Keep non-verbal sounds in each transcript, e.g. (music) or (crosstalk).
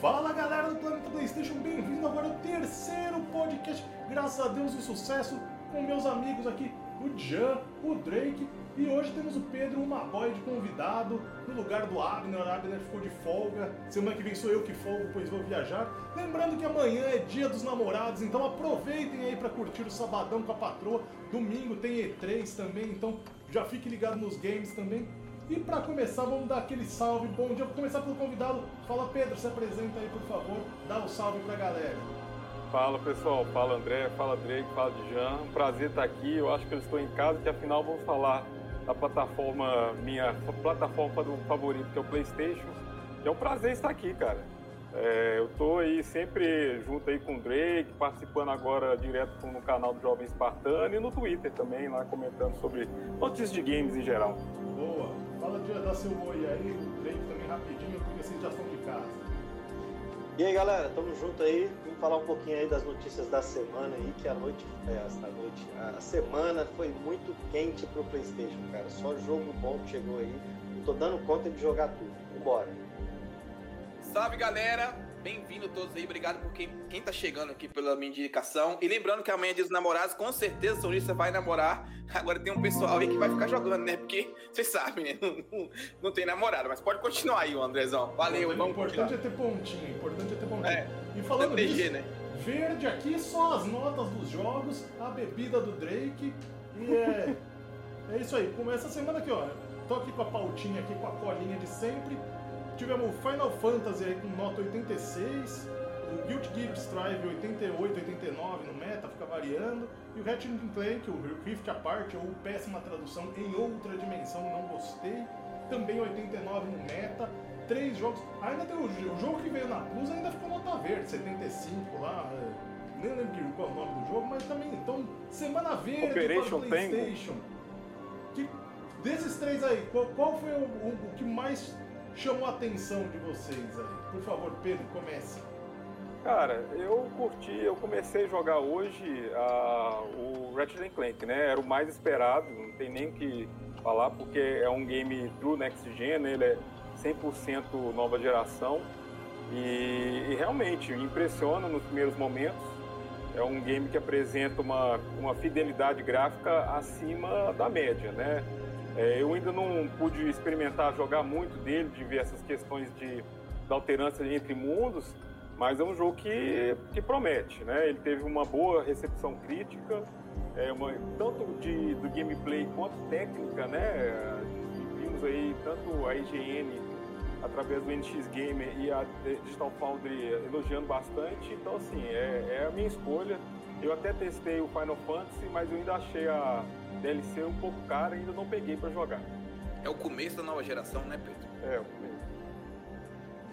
Fala galera do Planeta PlayStation, bem-vindo agora ao terceiro podcast, graças a Deus um sucesso com meus amigos aqui, o Jan, o Drake e hoje temos o Pedro, uma boy de convidado, no lugar do Abner, o Abner ficou de folga, semana que vem sou eu que folgo, pois vou viajar. Lembrando que amanhã é dia dos namorados, então aproveitem aí para curtir o sabadão com a patroa, domingo tem E3 também, então já fique ligado nos games também. E para começar, vamos dar aquele salve. Bom dia, vou começar pelo convidado. Fala Pedro, se apresenta aí por favor, dá um salve pra galera. Fala pessoal, fala André, fala Drake, fala. Um prazer estar aqui. Eu acho que eu estou em casa, que afinal vamos falar da plataforma, minha plataforma favorita, que é o PlayStation. é um prazer estar aqui, cara. É, eu tô aí sempre junto aí com o Drake, participando agora direto no canal do Jovem Espartano e no Twitter também, lá comentando sobre notícias de games em geral. Boa. Fala de dar seu oi aí, o Drake também rapidinho, porque vocês já estão de casa. E aí galera, tamo junto aí, vamos falar um pouquinho aí das notícias da semana aí, que a noite, é, a noite, a semana foi muito quente pro Playstation, cara. Só jogo bom que chegou aí. Não tô dando conta de jogar tudo. Vambora. Salve galera! Bem-vindo todos aí, obrigado por quem, quem tá chegando aqui pela minha indicação. E lembrando que amanhã é dia dos namorados, com certeza a Sonista vai namorar. Agora tem um pessoal aí que vai ficar jogando, né? Porque vocês sabem, né? (laughs) Não, não, não tem namorado, mas pode continuar aí, Andrezão. Valeu, vamos O importante continuar. é ter pontinho, importante é ter pontinho. É, e falando DG, nisso, né? verde aqui, só as notas dos jogos, a bebida do Drake. E é, (laughs) é isso aí. Começa a semana aqui, ó. Tô aqui com a pautinha aqui, com a colinha de sempre. Tivemos o Final Fantasy aí com nota 86, o Guilty Gear Strive 88, 89 no meta, fica variando, e o Ratchet Clank, o Rift Apart, ou péssima tradução, em outra dimensão, não gostei, também 89 no meta, três jogos, ainda tem o, o jogo que veio na Plus ainda ficou nota verde, 75 lá, é, nem lembro qual é o nome do jogo, mas também, então, semana verde Operation para Playstation. Que, desses três aí, qual, qual foi o, o, o que mais chamou a atenção de vocês aí? Por favor, Pedro, comece. Cara, eu curti, eu comecei a jogar hoje a, o Ratchet Clank, né? Era o mais esperado, não tem nem o que falar, porque é um game do Next Gen, né? ele é 100% nova geração e, e, realmente impressiona nos primeiros momentos. É um game que apresenta uma, uma fidelidade gráfica acima da média, né? É, eu ainda não pude experimentar jogar muito dele, de ver essas questões de, alternância entre mundos, mas é um jogo que, que promete, né? Ele teve uma boa recepção crítica, é uma, tanto de, do gameplay quanto técnica, né? Vimos aí tanto a IGN através do NX Gamer e a Digital Foundry elogiando bastante, então assim, é, é a minha escolha. Eu até testei o Final Fantasy, mas eu ainda achei a DLC um pouco cara e ainda não peguei para jogar. É o começo da nova geração, né, Pedro? É, o começo.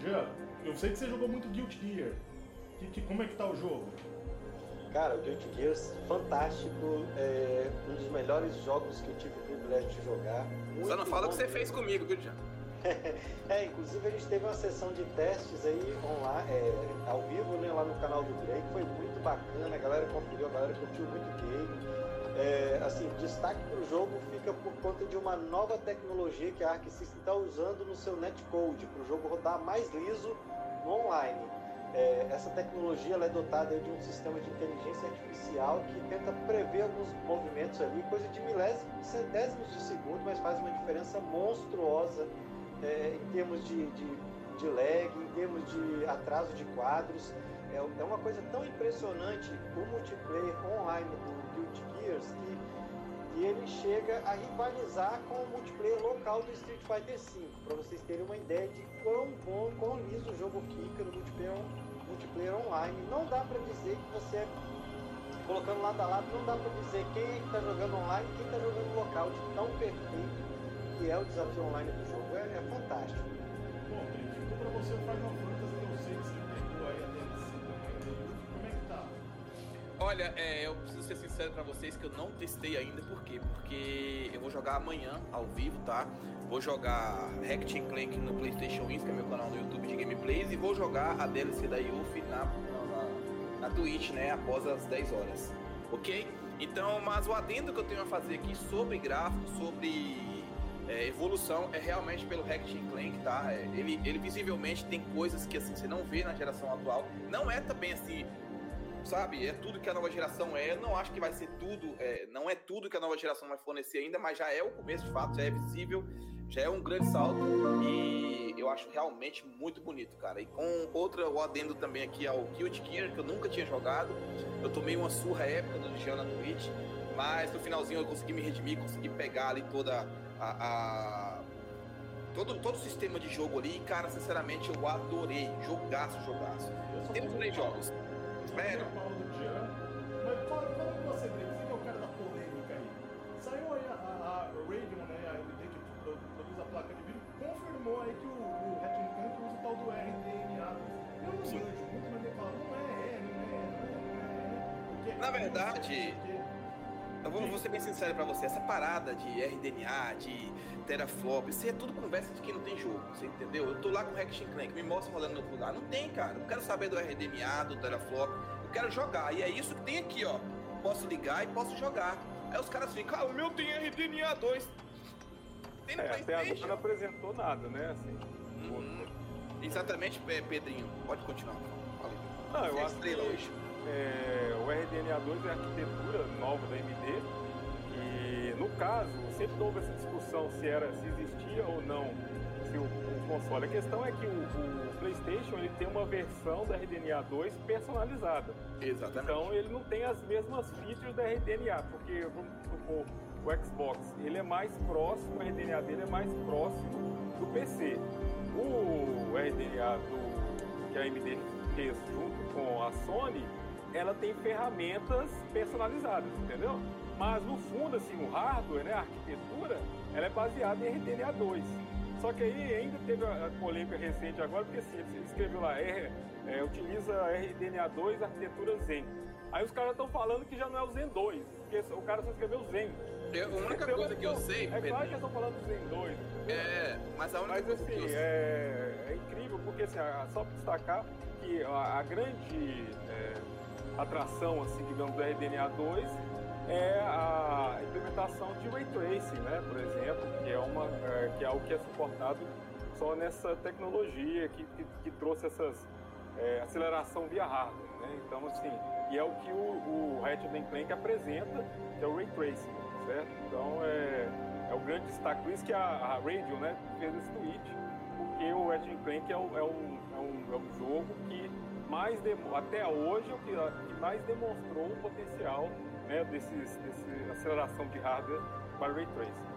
Jean, eu sei que você jogou muito Guilty Gear. Que, que, como é que tá o jogo? Cara, o Guilty Gear fantástico, é um dos melhores jogos que eu tive o privilégio de jogar. Muito Só não fala o que você fez comigo, viu, Jean? (laughs) é, inclusive a gente teve uma sessão de testes aí online, é, ao vivo, né, lá no canal do Drake, foi muito bacana, a galera conferiu, a galera curtiu muito o game. É, assim, destaque para o jogo fica por conta de uma nova tecnologia que a Arc System está usando no seu netcode para o jogo rodar mais liso no online. É, essa tecnologia é dotada de um sistema de inteligência artificial que tenta prever alguns movimentos ali, coisa de milésimos, centésimos de segundo, mas faz uma diferença monstruosa é, em termos de, de, de lag, em termos de atraso de quadros. É, é uma coisa tão impressionante o multiplayer online do Guilty Gears que, ele chega a rivalizar com o multiplayer local do Street Fighter V, para vocês terem uma ideia de quão bom, quão liso o jogo fica no multiplayer, multiplayer online. Não dá para dizer que você colocando lado a lado, não dá para dizer quem é que está jogando online e quem está jogando local, de tão perfeito que é o desafio online do jogo. É, é fantástico. Bom, ficou para você o Final Fantasy, Olha, é, eu preciso ser sincero para vocês que eu não testei ainda, por quê? Porque eu vou jogar amanhã ao vivo, tá? Vou jogar Hackett Clank no PlayStation Wins, que é meu canal no YouTube de gameplays, e vou jogar a DLC da Yuffie na, na, na Twitch, né? Após as 10 horas, ok? Então, mas o adendo que eu tenho a fazer aqui sobre gráfico, sobre é, evolução é realmente pelo Ratchet Clank, tá? É, ele, ele visivelmente tem coisas que assim você não vê na geração atual. Não é também assim, sabe? É tudo que a nova geração é. Eu não acho que vai ser tudo, é, não é tudo que a nova geração vai fornecer ainda, mas já é o começo de fato, já é visível, já é um grande salto e eu acho realmente muito bonito, cara. E com outra, o adendo também aqui ao Guilty Gear, que eu nunca tinha jogado. Eu tomei uma surra épica do Jean na Twitch, mas no finalzinho eu consegui me redimir, consegui pegar ali toda a, a todo, todo o sistema de jogo ali, cara, sinceramente eu adorei. Jogaço, jogaço. Temos três jogos. Espera. Mas fala, fala com você, Drake, você que é o cara da polêmica aí. Saiu aí a, a, a Radeon, né, a AMD que produz a placa de vídeo, confirmou aí que o, o Ratchet Clank usa o tal do RDNA. Eu não manjo muito, mas ele fala, não é, é, não é, não é, não é. Porque, Na verdade, Eu vou, vou ser bem sincero pra você, essa parada de RDNA, de teraflop, isso é tudo conversa de quem não tem jogo, você entendeu? Eu tô lá com o Ratchet Clank, me mostra rolando no outro lugar. Não tem, cara. Eu quero saber do RDNA, do teraflop, eu quero jogar. E é isso que tem aqui, ó. Posso ligar e posso jogar. Aí os caras ficam, ah, o meu tem RDNA 2. Tem no É, até agora não apresentou nada, né? Assim, Uhum. Exatamente, Pedrinho. Pode continuar. Falei. Não, eu é acho que hoje. É, o RDNA2 é a arquitetura nova da AMD e, no caso, sempre houve essa discussão se, era, se existia ou não se o, o console. A questão é que o, o PlayStation ele tem uma versão da RDNA2 personalizada. Exatamente. Então ele não tem as mesmas features da RDNA, porque vamos supor, o Xbox ele é mais próximo, o RDNA dele é mais próximo do PC. O RDNA do, que a AMD fez junto com a Sony, ela tem ferramentas personalizadas, entendeu? Mas no fundo, assim, o hardware, né, a arquitetura, ela é baseada em RDNA 2. Só que aí ainda teve a polêmica recente agora, porque assim, ele escreveu lá, é, é, utiliza RDNA 2 arquitetura Zen. Aí os caras estão falando que já não é o Zen 2, porque o cara só escreveu Zen. Eu- a única Entendeu? coisa que eu sei, É claro que estão falando do Zen 2. entendeu? é, mas a única Mas coisa que assim, eu sei. é, é incrível, porque assim, só para destacar que a, a grande é, atração, assim, digamos, do RDNA 2 é a implementação de Ray Tracing, né, por exemplo, que é, uma, é, que é algo que é suportado só nessa tecnologia que, que, que trouxe essas é, aceleração via hardware, né? Então, assim, e é o que o, o Ratchet Clank apresenta, que é o Ray Tracing, certo? Então, é, é o grande destaque, por isso que a, a Radio, né, fez esse tweet, porque o Ratchet Clank é, é, um, é, um, é um jogo que mais até hoje o que, que mais demonstrou o potencial né, desses, desse aceleração de hardware para Ray Tracing.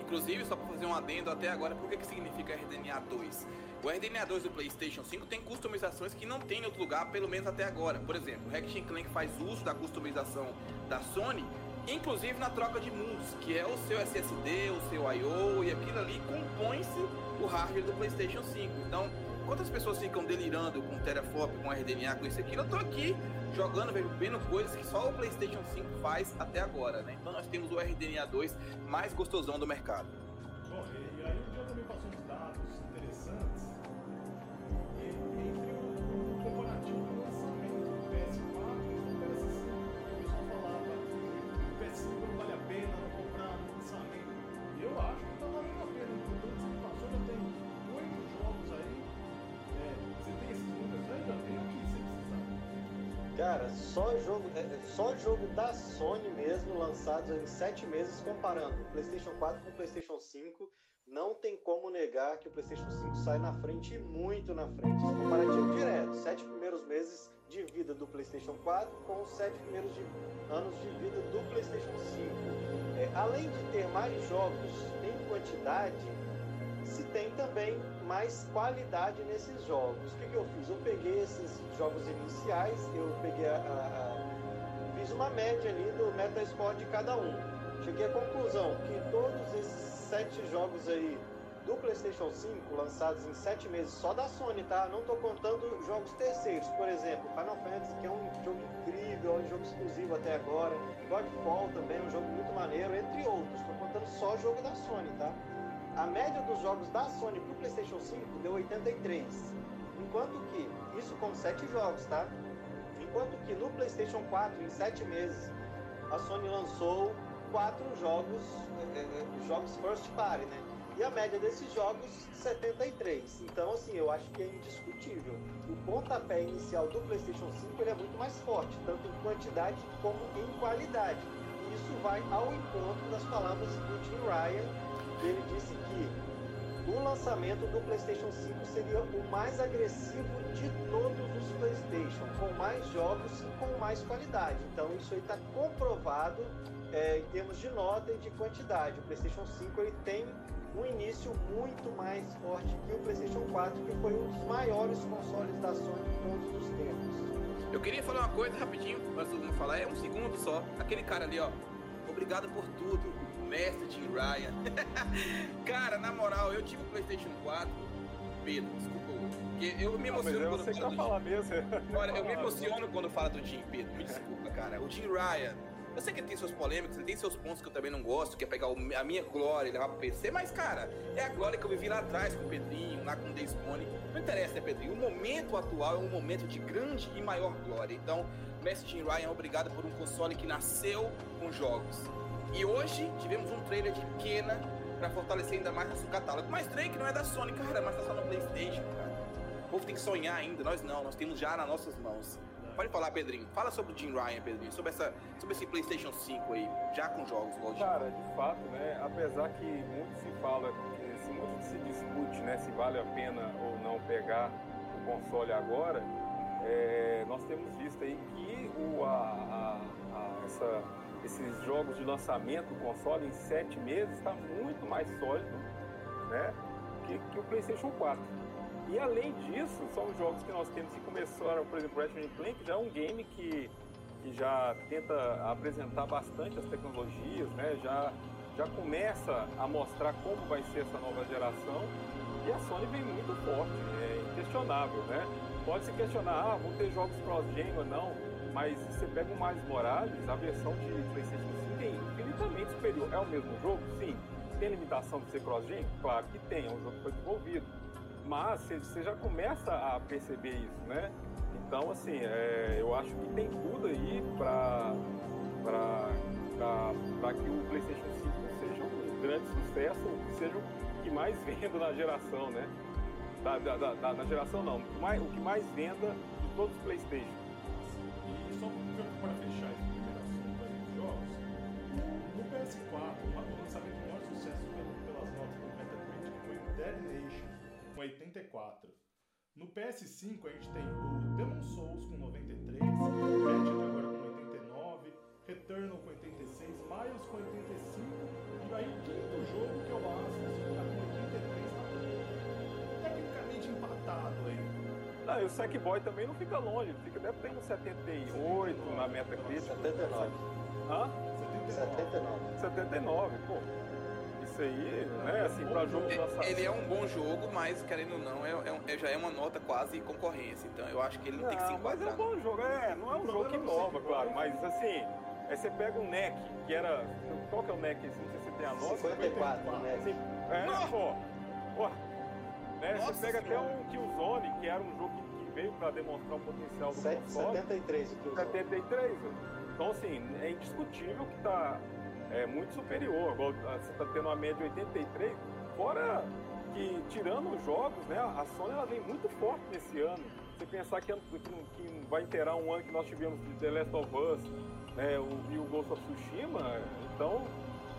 Inclusive, só para fazer um adendo até agora, por que, que significa RDNA 2? O RDNA 2 do PlayStation 5 tem customizações que não tem em outro lugar, pelo menos até agora. Por exemplo, o Ratchet Clank faz uso da customização da Sony, inclusive na troca de mundos, que é o seu SSD, o seu I/O e aquilo ali compõe-se o hardware do PlayStation 5. Então, quantas pessoas ficam delirando com teraflop, com RDNA, com isso aquilo? Eu tô aqui jogando, vendo- coisas que só o PlayStation 5 faz até agora, né? Então nós temos o RDNA 2 mais gostosão do mercado. Cara, só jogo, é, é só jogo da Sony mesmo, lançados em sete meses, comparando o PlayStation 4 com o PlayStation 5. Não tem como negar que o PlayStation 5 sai na frente e muito na frente. Comparativo direto, sete primeiros meses de vida do PlayStation 4 com os sete primeiros de- anos de vida do PlayStation 5. É, além de ter mais jogos em quantidade, se tem também mais qualidade nesses jogos. O que, que eu fiz? Eu peguei esses jogos iniciais, eu peguei a, a- fiz uma média ali do Metascore de cada um. Cheguei à conclusão que todos esses sete jogos aí do PlayStation 5, lançados em sete meses só da Sony, tá? Não tô contando jogos terceiros, por exemplo, Final Fantasy, que é um jogo incrível, é um jogo exclusivo até agora, Godfall também é um jogo muito maneiro, entre outros. Tô contando só jogo da Sony, tá? A média dos jogos da Sony pro PlayStation 5 deu 83. Enquanto que, isso com 7 jogos, tá? Enquanto que no PlayStation 4, em 7 meses, a Sony lançou quatro jogos, é, é, jogos first party, né? E a média desses jogos, 73. Então, assim, eu acho que é indiscutível. O pontapé inicial do PlayStation 5 ele é muito mais forte, tanto em quantidade como em qualidade. E isso vai ao encontro das palavras do Jim Ryan. Ele disse que o lançamento do PlayStation 5 seria o mais agressivo de todos os PlayStation, com mais jogos e com mais qualidade. Então, isso aí está comprovado é, em termos de nota e de quantidade. O PlayStation 5 ele tem um início muito mais forte que o PlayStation 4, que foi um dos maiores consoles da Sony de todos os tempos. Eu queria falar uma coisa rapidinho, para todo falar, é um segundo só. Aquele cara ali, ó. Obrigado por tudo, mestre Jim Ryan. (laughs) cara, na moral, eu tive o PlayStation 4. Pedro, desculpa, porque eu me emociono Não, quando falo do falar mesmo. (laughs) Olha, eu me emociono quando fala do Jim, Pedro. Me desculpa, cara. O Jim Ryan eu sei que ele tem suas polêmicas, ele tem seus pontos que eu também não gosto, que é pegar a minha glória e levar pro PC, mas, cara, é a glória que eu vivi lá atrás com o Pedrinho, lá com o Despone. Não interessa, né, Pedrinho? O momento atual é um momento de grande e maior glória. Então, Mestre Jim Ryan, obrigado por um console que nasceu com jogos. E hoje tivemos um trailer de Kena para fortalecer ainda mais nosso catálogo. Mas Drake não é da Sony, cara, mas tá só no PlayStation, cara. O povo tem que sonhar ainda, nós não, nós temos já nas nossas mãos. Pode falar, Pedrinho. Fala sobre o Jim Ryan, Pedrinho. Sobre, essa, sobre esse PlayStation 5 aí, já com jogos, lógico. Cara, de fato, né? Apesar que muito se fala, se muito se discute, né? Se vale a pena ou não pegar o console agora, é, nós temos visto aí que o, a, a, a, essa, esses jogos de lançamento do console em sete meses está muito mais sólido, né? Que, que o PlayStation 4. E além disso, são jogos que nós temos que começaram, por exemplo, Ratchet Clank já é um game que, que já tenta apresentar bastante as tecnologias, né? Já, já começa a mostrar como vai ser essa nova geração. E a Sony vem muito forte, é inquestionável, né? Pode se questionar, ah, vão ter jogos cross-gen ou não, mas se você pega o Miles Morales, a versão de PlayStation 5 é infinitamente superior. É o mesmo jogo? Sim. Tem limitação de ser cross-gen? Claro que tem, é um jogo que foi desenvolvido mas você já começa a perceber isso, né? Então, assim, é, eu acho que tem tudo aí para que o PlayStation 5 seja um grande sucesso, que seja o que mais venda na geração, né? Da, da, da, na geração não, o que mais, o que mais venda de todos os PlayStation. E só para fechar esse primeiro assunto aí dos jogos, no PS4, o lançamento maior sucesso pelas notas do Metacritic foi Dead Nation 84. No PS5 a gente tem o Demon Souls com 93, Ratchet agora com 89, Returnal com 86, Miles com 85 e aí o quinto jogo que eu acho Não, e o Sackboy também não fica longe, fica, deve ter uns 78 79, na meta crítica. 79. Hã? 79. 79, pô isso aí, né? Assim, pra jogo lançamento. Ele é um bom jogo, mas querendo ou não, é, é, já é uma nota quase concorrência. Então eu acho que ele não, não tem que se enquadrar. Mas é um bom jogo, é, não é um jogo que inova, claro, mas assim, aí você pega um NEC, que era. Qual que é o NEC? Não sei se você tem a nota. 54, né? É, pô. pô né? Nossa você pega senhora. até um Killzone, que era um jogo que veio pra demonstrar o potencial do 7, console. 73 o Killzone. 73, então assim, é indiscutível que tá é muito superior. Ah, você está tendo uma média de 83, fora que, tirando os jogos, né, a Sony ela vem muito forte nesse ano. Você pensar que, que vai inteirar um ano que nós tivemos de The Last of Us né, o, e o Ghost of Tsushima, então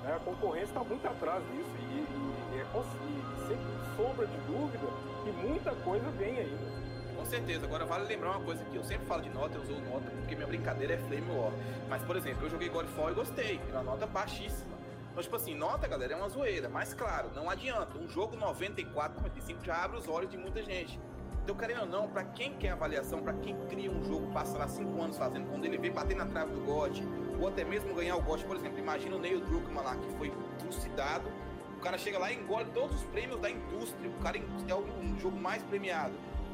né, a concorrência está muito atrás disso. E, e, e, é, e sem sombra de dúvida que muita coisa vem ainda. Com certeza. Agora vale lembrar uma coisa que eu sempre falo de nota, eu uso nota porque minha brincadeira é Flame War. Mas, por exemplo, eu joguei God of War e gostei. Uma nota baixíssima. Então, tipo assim, nota, galera, é uma zoeira. Mas, claro, não adianta. Um jogo 94, 95 já abre os olhos de muita gente. Então, querendo ou não, para quem quer avaliação, para quem cria um jogo, passa lá 5 anos fazendo, quando ele vê bater na trave do God, ou até mesmo ganhar o God, por exemplo, imagina o Neil Druckmann lá, que foi trucidado, o cara chega lá e engole todos os prêmios da indústria, o cara é o jogo mais premiado.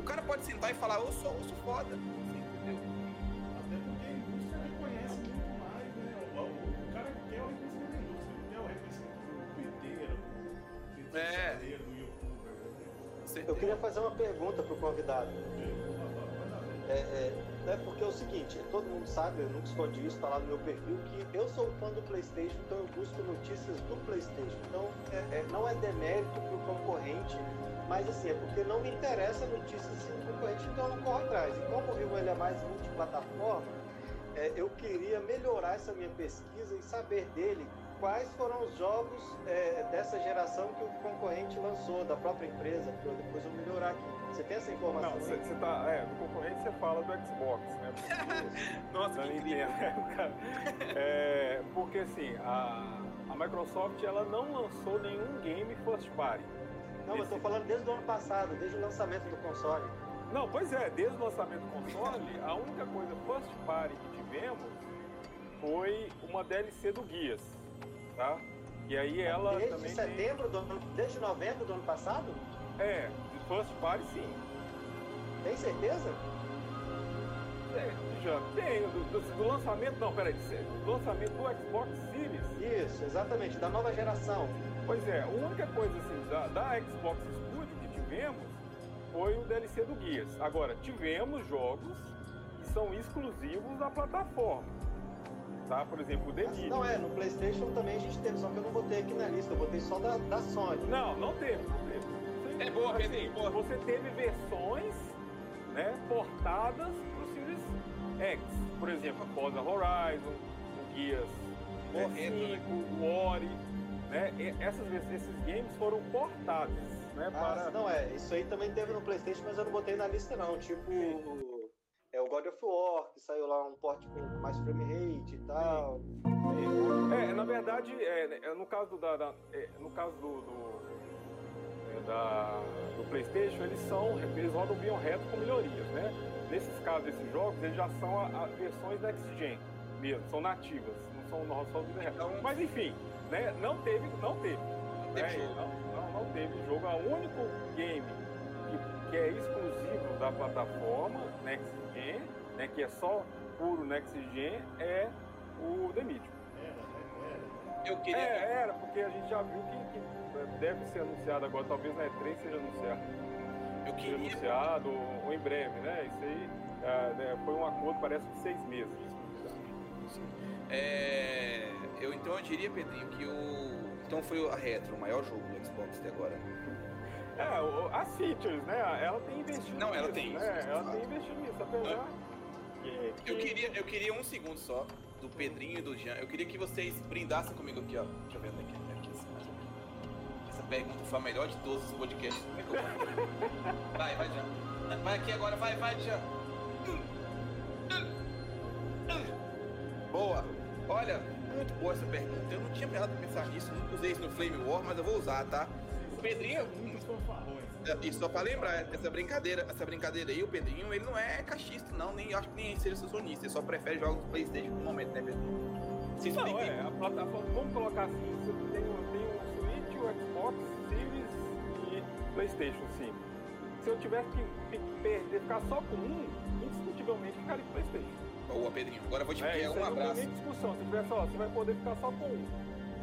O cara pode sentar e falar, eu sou, eu sou foda. entendeu? Até porque a indústria reconhece muito mais, né? O, o, cara quer o reconhecimento da indústria, quer o reconhecimento do twitteiro, do é. do youtuber. Né? Eu queria fazer uma pergunta pro convidado. É, é, é, porque é o seguinte, todo mundo sabe, eu nunca escondi isso, tá lá no meu perfil, que eu sou fã do Playstation, então eu busco notícias do Playstation. Então é, é não é demérito pro concorrente, mas assim, é porque não me interessa notícias assim, do concorrente, então eu não corro atrás. E como o ele é mais multiplataforma, é, eu queria melhorar essa minha pesquisa e saber dele quais foram os jogos é, dessa geração que o concorrente lançou, da própria empresa, para depois eu melhorar aqui. Você tem essa informação? Não, você tá. É, do concorrente você fala do Xbox, né? Porque, (laughs) Nossa, que incrível. é, porque assim, a, a Microsoft ela não lançou nenhum game first party. Não, eu tô falando desde o ano passado, desde o lançamento do console. Não, pois é, desde o lançamento do console, a única coisa first party que tivemos foi uma DLC do Guias, tá? E aí ela desde também setembro tem... do ano, desde novembro do ano passado? É, First Party, sim. Tem certeza? É, já tem. Do, do, do, lançamento, não, peraí. Do lançamento do Xbox Series. Isso, exatamente, da nova geração. Pois é, a única coisa assim, da, da Xbox Studio que tivemos foi o DLC do Guias. Agora, tivemos jogos que são exclusivos da plataforma. Tá? Por exemplo, o The. Não é, no Playstation também a gente teve, só que eu não botei aqui na lista, eu botei só da, da Sony. Não, não teve, não teve. É boa, assim, boa. Você teve versões né, portadas para o Series X. Por exemplo, Forza Horizon, o Gears né, 5, o Ori. Né, essas, esses games foram portados. Né, ah, para... não é. Isso aí também teve no PlayStation, mas eu não botei na lista, não. Tipo. É o God of War, que saiu lá um porte com mais frame rate e tal. É, na verdade, é, é no caso, da, da é, no caso do, do da, do PlayStation, eles são, eles rodam bem reto com melhorias, né? Nesses casos, esses jogos, eles já são a, a versões Next Gen mesmo, são nativas, não são não só vida então, Mas enfim, né? Não teve, não teve. Não teve, né? não, não, não, teve jogo. O único game que, que é exclusivo da plataforma Next Gen, né? Que é só puro Next Gen, é o The Medium. Eu queria. É, era, porque a gente já viu que, que deve ser anunciado agora, talvez na E3 seja anunciado. Eu queria... Seja anunciado ou, em breve, né? Isso aí é, né, foi um acordo, parece de seis meses. É, eu então eu diria, Pedrinho, que o. Então foi a Retro, o maior jogo do Xbox até agora. É, as features, né? Ela tem investido Não, ela tem. Né? Ela tem investido nisso, apesar. Que, que... Eu, queria, eu queria um segundo só do Pedrinho e do Jean. Eu queria que vocês brindassem comigo aqui, ó. Deixa eu ver aqui pergunta foi a melhor de todos os podcasts. Vai, vai, já. Vai aqui agora, vai, vai, já. Boa. Olha, muito boa essa pergunta. Eu não tinha pensado pra pensar nisso, nunca usei isso no Flame War, mas eu vou usar, tá? O Pedrinho. É, e só pra lembrar, essa brincadeira, essa brincadeira aí, o Pedrinho, ele não é cachista, não, nem acho que nem seja sonista, ele só prefere jogos do Playstation no momento, né, Pedrinho? Se não, é, a plataforma, vamos colocar assim, tem, tem Xbox Series e PlayStation 5. Se eu tivesse que perder, ficar só com um, indiscutivelmente ficaria com PlayStation. Boa, Pedrinho. Agora eu vou te pedir é, um abraço. Não tem discussão. Se tiver só, você vai poder ficar só com um.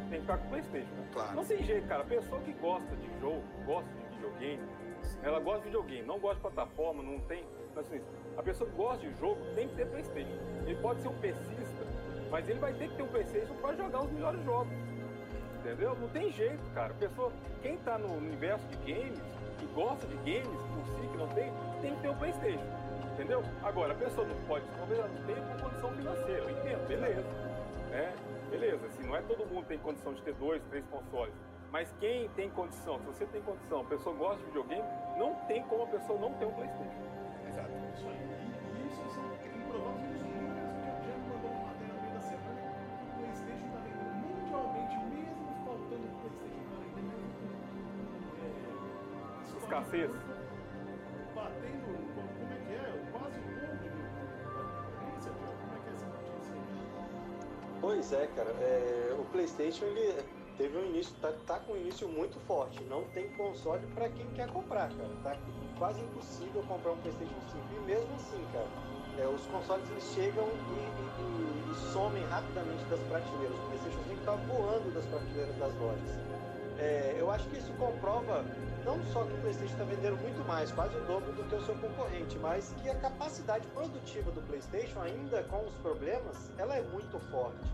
Tem que ficar com PlayStation. Né? Claro. Não tem jeito, cara. A pessoa que gosta de jogo, gosta de videogame, ela gosta de videogame, não gosta de plataforma, não tem. Assim, a pessoa que gosta de jogo tem que ter PlayStation. Ele pode ser um PCista, mas ele vai ter que ter um PlayStation para jogar os melhores jogos entendeu? Não tem jeito, cara. pessoa, quem tá no universo de games gosta de games por si, que não tem, tem que ter um Playstation, entendeu? Agora, a pessoa não pode, talvez ela não tenha uma condição financeira, eu entendo, beleza. É, beleza, assim, não é todo mundo tem condição de ter dois, três consoles. Mas quem tem condição, se você tem condição, a pessoa gosta de videogame, não tem como a pessoa não ter um Playstation. Escassez? Batendo, como é que é? Quase o dobro Como é que é essa notícia Pois é, cara. É, o PlayStation ele teve um início, tá, tá com um início muito forte. Não tem console para quem quer comprar, cara. Tá quase impossível comprar um PlayStation 5. E mesmo assim, cara, é, os consoles eles chegam e, e, e, somem rapidamente das prateleiras. O PlayStation 5 tá voando das prateleiras das lojas. É, eu acho que isso comprova não só que o PlayStation está vendendo muito mais, quase o dobro do que o seu concorrente, mas que a capacidade produtiva do PlayStation, ainda com os problemas, ela é muito forte.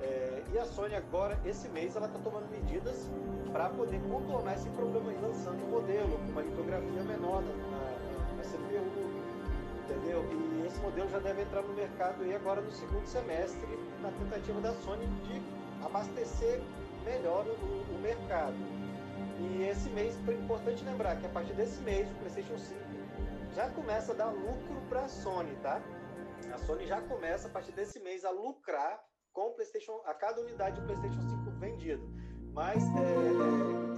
É, e a Sony agora, esse mês, ela está tomando medidas para poder contornar esse problema aí, lançando um modelo com uma litografia menor na, na, na CPU, entendeu? E esse modelo já deve entrar no mercado aí agora no segundo semestre, na tentativa da Sony de abastecer melhor o, o mercado. E esse mês, foi importante lembrar que a partir desse mês, o PlayStation 5 já começa a dar lucro para a Sony, tá? A Sony já começa a partir desse mês a lucrar com o PlayStation, a cada unidade de PlayStation 5 vendido. Mas é,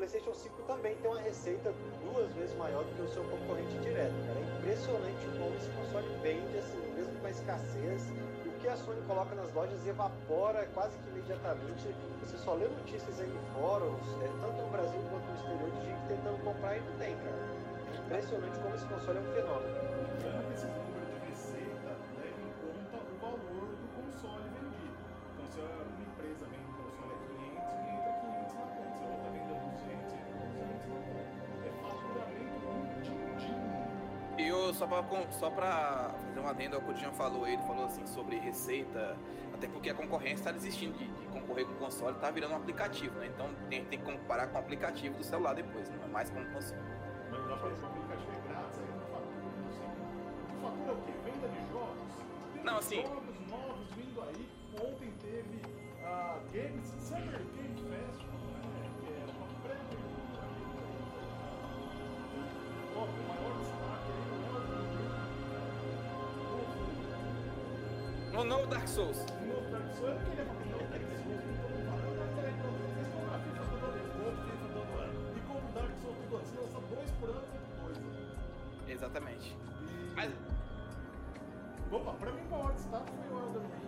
PlayStation 5 também tem uma receita duas vezes maior do que o seu concorrente direto. Cara. É impressionante como esse console vende, assim, mesmo com a escassez. O que a Sony coloca nas lojas evapora quase que imediatamente. Você só lê notícias aí em fóruns, é, tanto no Brasil quanto no exterior, de gente tentando comprar e não tem, cara. É impressionante como esse console é um fenômeno. Pra, só pra fazer um adendo ao que o Jean falou, ele falou assim sobre receita, até porque a concorrência está desistindo de, de concorrer com o console, tá virando um aplicativo, né? Então tem, tem que comparar com o aplicativo do celular depois, não é mais com o console. Mas dá pra esse aplicativo é grátis, aí não fatura, não sei. Fatura o quê? Venda de jogos? Tem Não, assim- jogos novos vindo aí. Ontem teve a Games, Summer Game vocês estão na FIFA todo ano, outro FIFA todo ano. E como o Dark Souls dois por ano, dois, né? Exatamente. E- Mas Opa, pra mim o maior destaque foi o Elden Ring,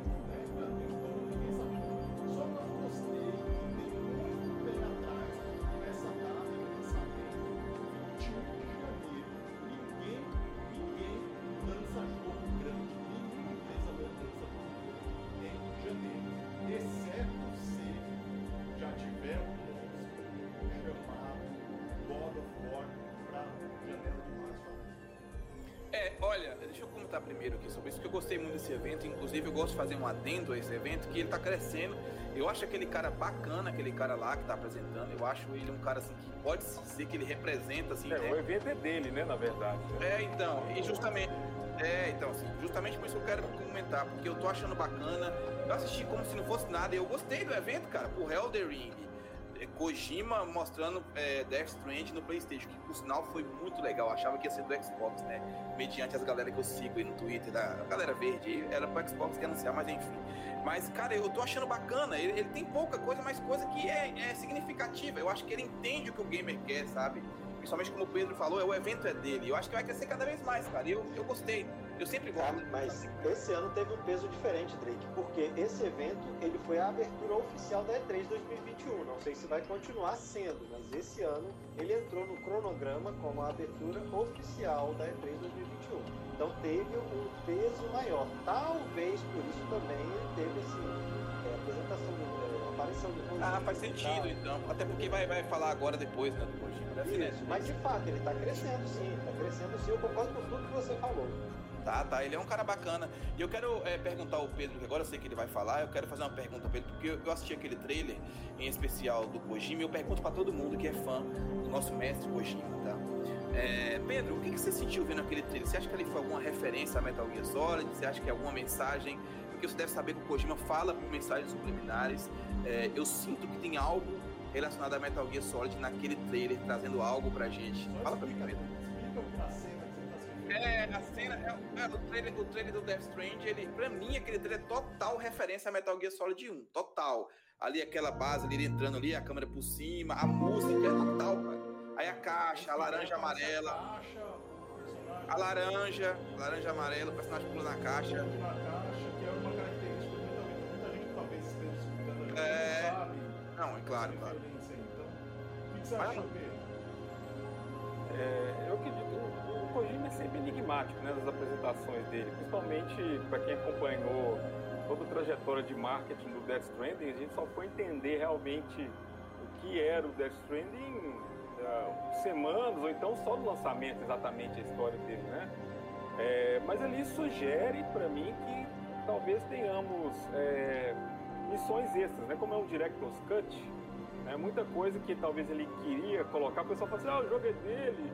primeiro aqui sobre isso, que eu gostei muito desse evento, inclusive eu gosto de fazer um adendo a esse evento, que ele tá crescendo. Eu acho aquele cara bacana, aquele cara lá que tá apresentando, eu acho ele um cara assim que pode se dizer que ele representa assim, É, né? o evento é dele, né, na verdade. É, então, e justamente. É, então, assim, justamente por isso que eu quero comentar, porque eu tô achando bacana. Eu assisti como se não fosse nada, e eu gostei do evento, cara, por Elder Ring. Kojima mostrando é, Death Stranding no Playstation, que por sinal foi muito legal. Eu achava que ia ser do Xbox, né? Mediante as galera que eu sigo aí no Twitter, da galera verde, era pro Xbox que ia anunciar, mas enfim. Mas, cara, eu tô achando bacana. Ele, ele tem pouca coisa, mas coisa que é, é significativa. Eu acho que ele entende o que o gamer quer, sabe? Principalmente como o Pedro falou, o evento é dele. Eu acho que vai crescer cada vez mais, cara. Eu, eu gostei. Eu sempre Tá, gosto. mas esse ano teve um peso diferente, Drake, porque esse evento ele foi a abertura oficial da E3 2021. Não sei se vai continuar sendo, mas esse ano ele entrou no cronograma como a abertura oficial da E3 2021. Então teve um peso maior. Talvez por isso também ele teve assim, é, apresentação, do, é, aparição do Kojima Ah, faz sentido, então. Até porque vai, vai falar agora depois, né. Deve ser, né? Isso, mas de fato ele está crescendo sim, está crescendo sim. Eu concordo com tudo que você falou. Tá, tá, ele é um cara bacana. E eu quero é, perguntar ao Pedro, que agora eu sei que ele vai falar, eu quero fazer uma pergunta ao Pedro, porque eu, assisti aquele trailer, em especial do Kojima, e eu pergunto pra todo mundo que é fã do nosso mestre Kojima, tá? É, Pedro, o que, que você sentiu vendo aquele trailer? Você acha que ali foi alguma referência a Metal Gear Solid? Você acha que é alguma mensagem? Porque você deve saber que o Kojima fala por mensagens subliminares. É, eu sinto que tem algo relacionado a Metal Gear Solid naquele trailer, trazendo algo pra gente. Fala pra mim, Pedro. É, a cena, é, o, trailer, o trailer do Death Stranding, ele, pra mim, aquele trailer é total referência a Metal Gear Solid 1, total. Ali, aquela base ali, ele entrando ali, a câmera por cima, a música é total, cara. Aí a caixa, a laranja amarela, o personagem a laranja, laranja amarela, o personagem pula na caixa. na caixa, que é uma característica que muita, muita gente que talvez esteja escutando aqui É. não sabe. Não, é claro, claro. Então, o que, você achou, Pedro? É, eu acredito, Kojima é sempre enigmático né, nas apresentações dele, principalmente para quem acompanhou toda a trajetória de marketing do Death Stranding, a gente só foi entender realmente o que era o Death Stranding uh, semanas ou então só no lançamento exatamente a história dele, né? É, mas ali sugere para mim que talvez tenhamos é, missões extras, né? Como é um Director's Cut, né? muita coisa que talvez ele queria colocar, o pessoal fala assim, ah, o jogo é dele,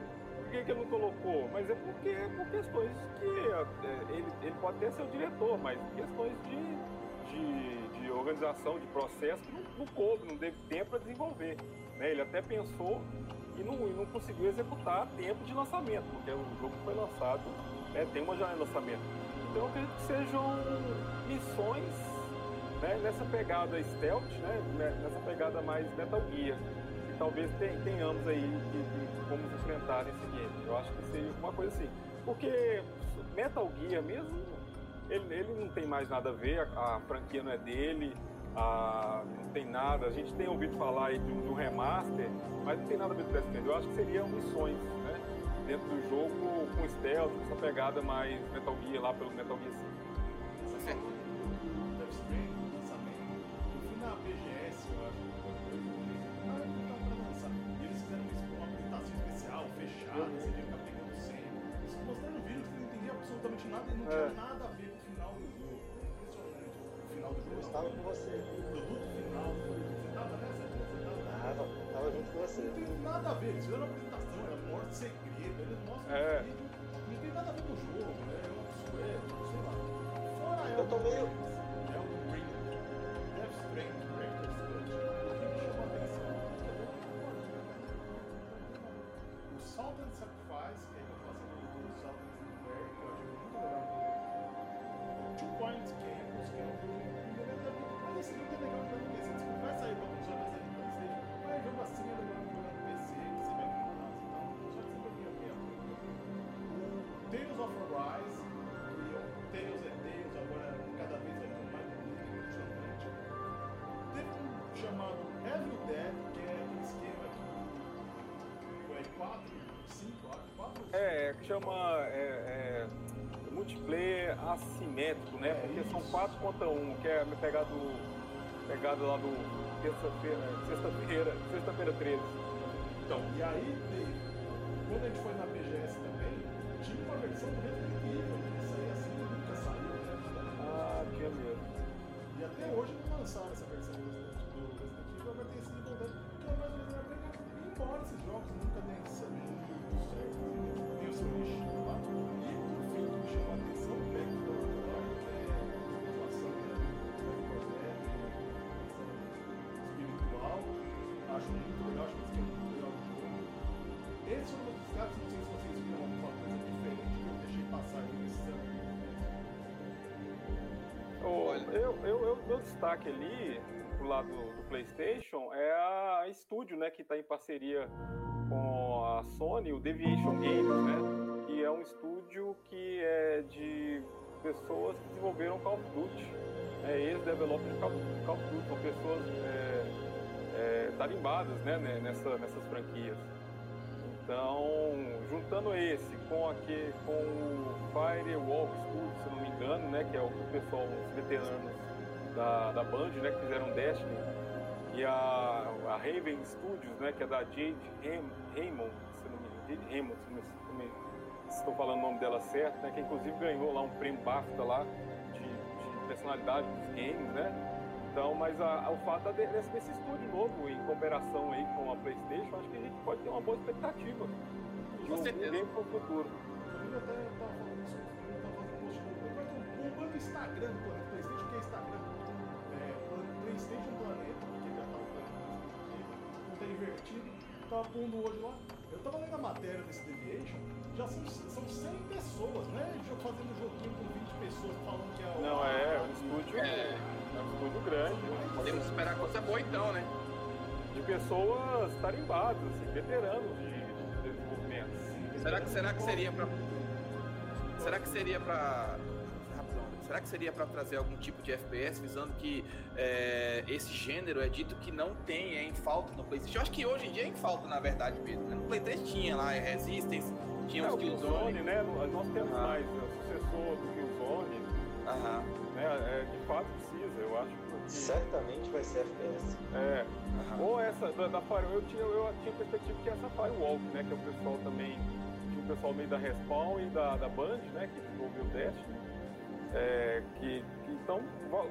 por que, que ele não colocou? Mas é porque por questões que é, ele, ele pode até ser o diretor, mas questões de, de, de organização, de processo que não, não coube, não teve tempo para desenvolver. Né? Ele até pensou e não, e não conseguiu executar a tempo de lançamento, porque o jogo foi lançado, né, tem uma janela de lançamento. Então eu acredito que sejam missões né, nessa pegada stealth, né, né nessa pegada mais Metal Gear, que talvez tenhamos aí que, que, como enfrentar esse game. Eu acho que seria uma coisa assim. Porque Metal Gear mesmo, ele, ele não tem mais nada a ver, a, a franquia não é dele, a, não tem nada. A gente tem ouvido falar aí de, um remaster, mas não tem nada a ver com Death Eu acho que seriam missões, né? Dentro do jogo com stealth, com essa pegada mais Metal Gear lá pelo Metal Gear 5. Absolutamente nada e não tinha é. nada a ver com o final do jogo. É impressionante. O final do jogo. Eu estava com você. O produto final. Você estava nessa? Você estava? Estava junto com você. Não tem nada a ver. Eles fizeram uma apresentação, era morte segredo. Eles mostram é. vídeo. Não tem nada a ver com o jogo, né? É um sué, sei lá. Fora Eu tô meio. Chama. É, é multiplayer assimétrico, né? Porque são quatro contra um, que é pegado, pegado lá do terça-feira, sexta-feira, sexta-feira 13. Então, e aí, quando a gente foi na BGS também, tinha uma versão do Resident Evil, que saía assim e nunca saiu, né? Ah, tinha mesmo. E até hoje não lançaram essa versão do Resident Evil, agora tem sido voltando, que é mais ou menos pegar. Embora esses jogos nunca muito certo, meu destaque ali, pro lado do, PlayStation, é a estúdio, né, que está em parceria a Sony, o Deviation Games, né? que é um estúdio que é de pessoas que desenvolveram Call of Duty, é, ex-developers de Call, Call of Duty, são pessoas é, é, tarimbadas né, nessa, nessas franquias. Então, juntando esse com, aqui, com o Firewall Studio, se não me engano, né, que é o pessoal, os veteranos da, da Band, né, que fizeram Destiny, e a, a Raven Studios, né, que é da Jade Raymond, Raymond, se estou falando o nome dela certo, né? Que inclusive ganhou lá um prêmio BAFTA lá de, de personalidade dos games, né? Então, mas a, a, o fato desse, desse estúdio novo, em cooperação aí com a Playstation, acho que a gente pode ter uma boa expectativa de um, game para o futuro. Eu até estava falando isso, eu estava fazendo post no o banco Instagram do Planeta Playstation, que é Instagram, é, Playstation Planeta, porque já estava falando não está invertido, estava pondo hoje lá. Eu estava lendo a matéria desse Deviation, já são, são 100 pessoas, né? Fazendo joguinho com 20 pessoas falando que é o. Não, é, é um estúdio. É, é um estúdio grande. Podemos esperar coisa boa então, né? De pessoas tarimbadas, assim, veteranos de, de desenvolvimento. Será que, será que seria pra. Será que seria pra será que seria para trazer algum tipo de FPS visando que é, esse gênero é dito que não tem, é em falta no PlayStation? Eu acho que hoje em dia é em falta, na verdade mesmo. Né? No Play 3 tinha lá é Resistance, tinha é, os Killzone. né? Nós temos mais, é o sucessor do Killzone. Aham. né? É, de fato precisa, eu acho que. Certamente vai ser FPS. É. Uhum. Ou essa, da, da Firewall, eu tinha, eu tinha perspectiva que essa Firewall, né? Que é o pessoal também. Tinha o pessoal meio da Respawn e da, da Band, né? Que desenvolveu o Destiny. É, que, que, então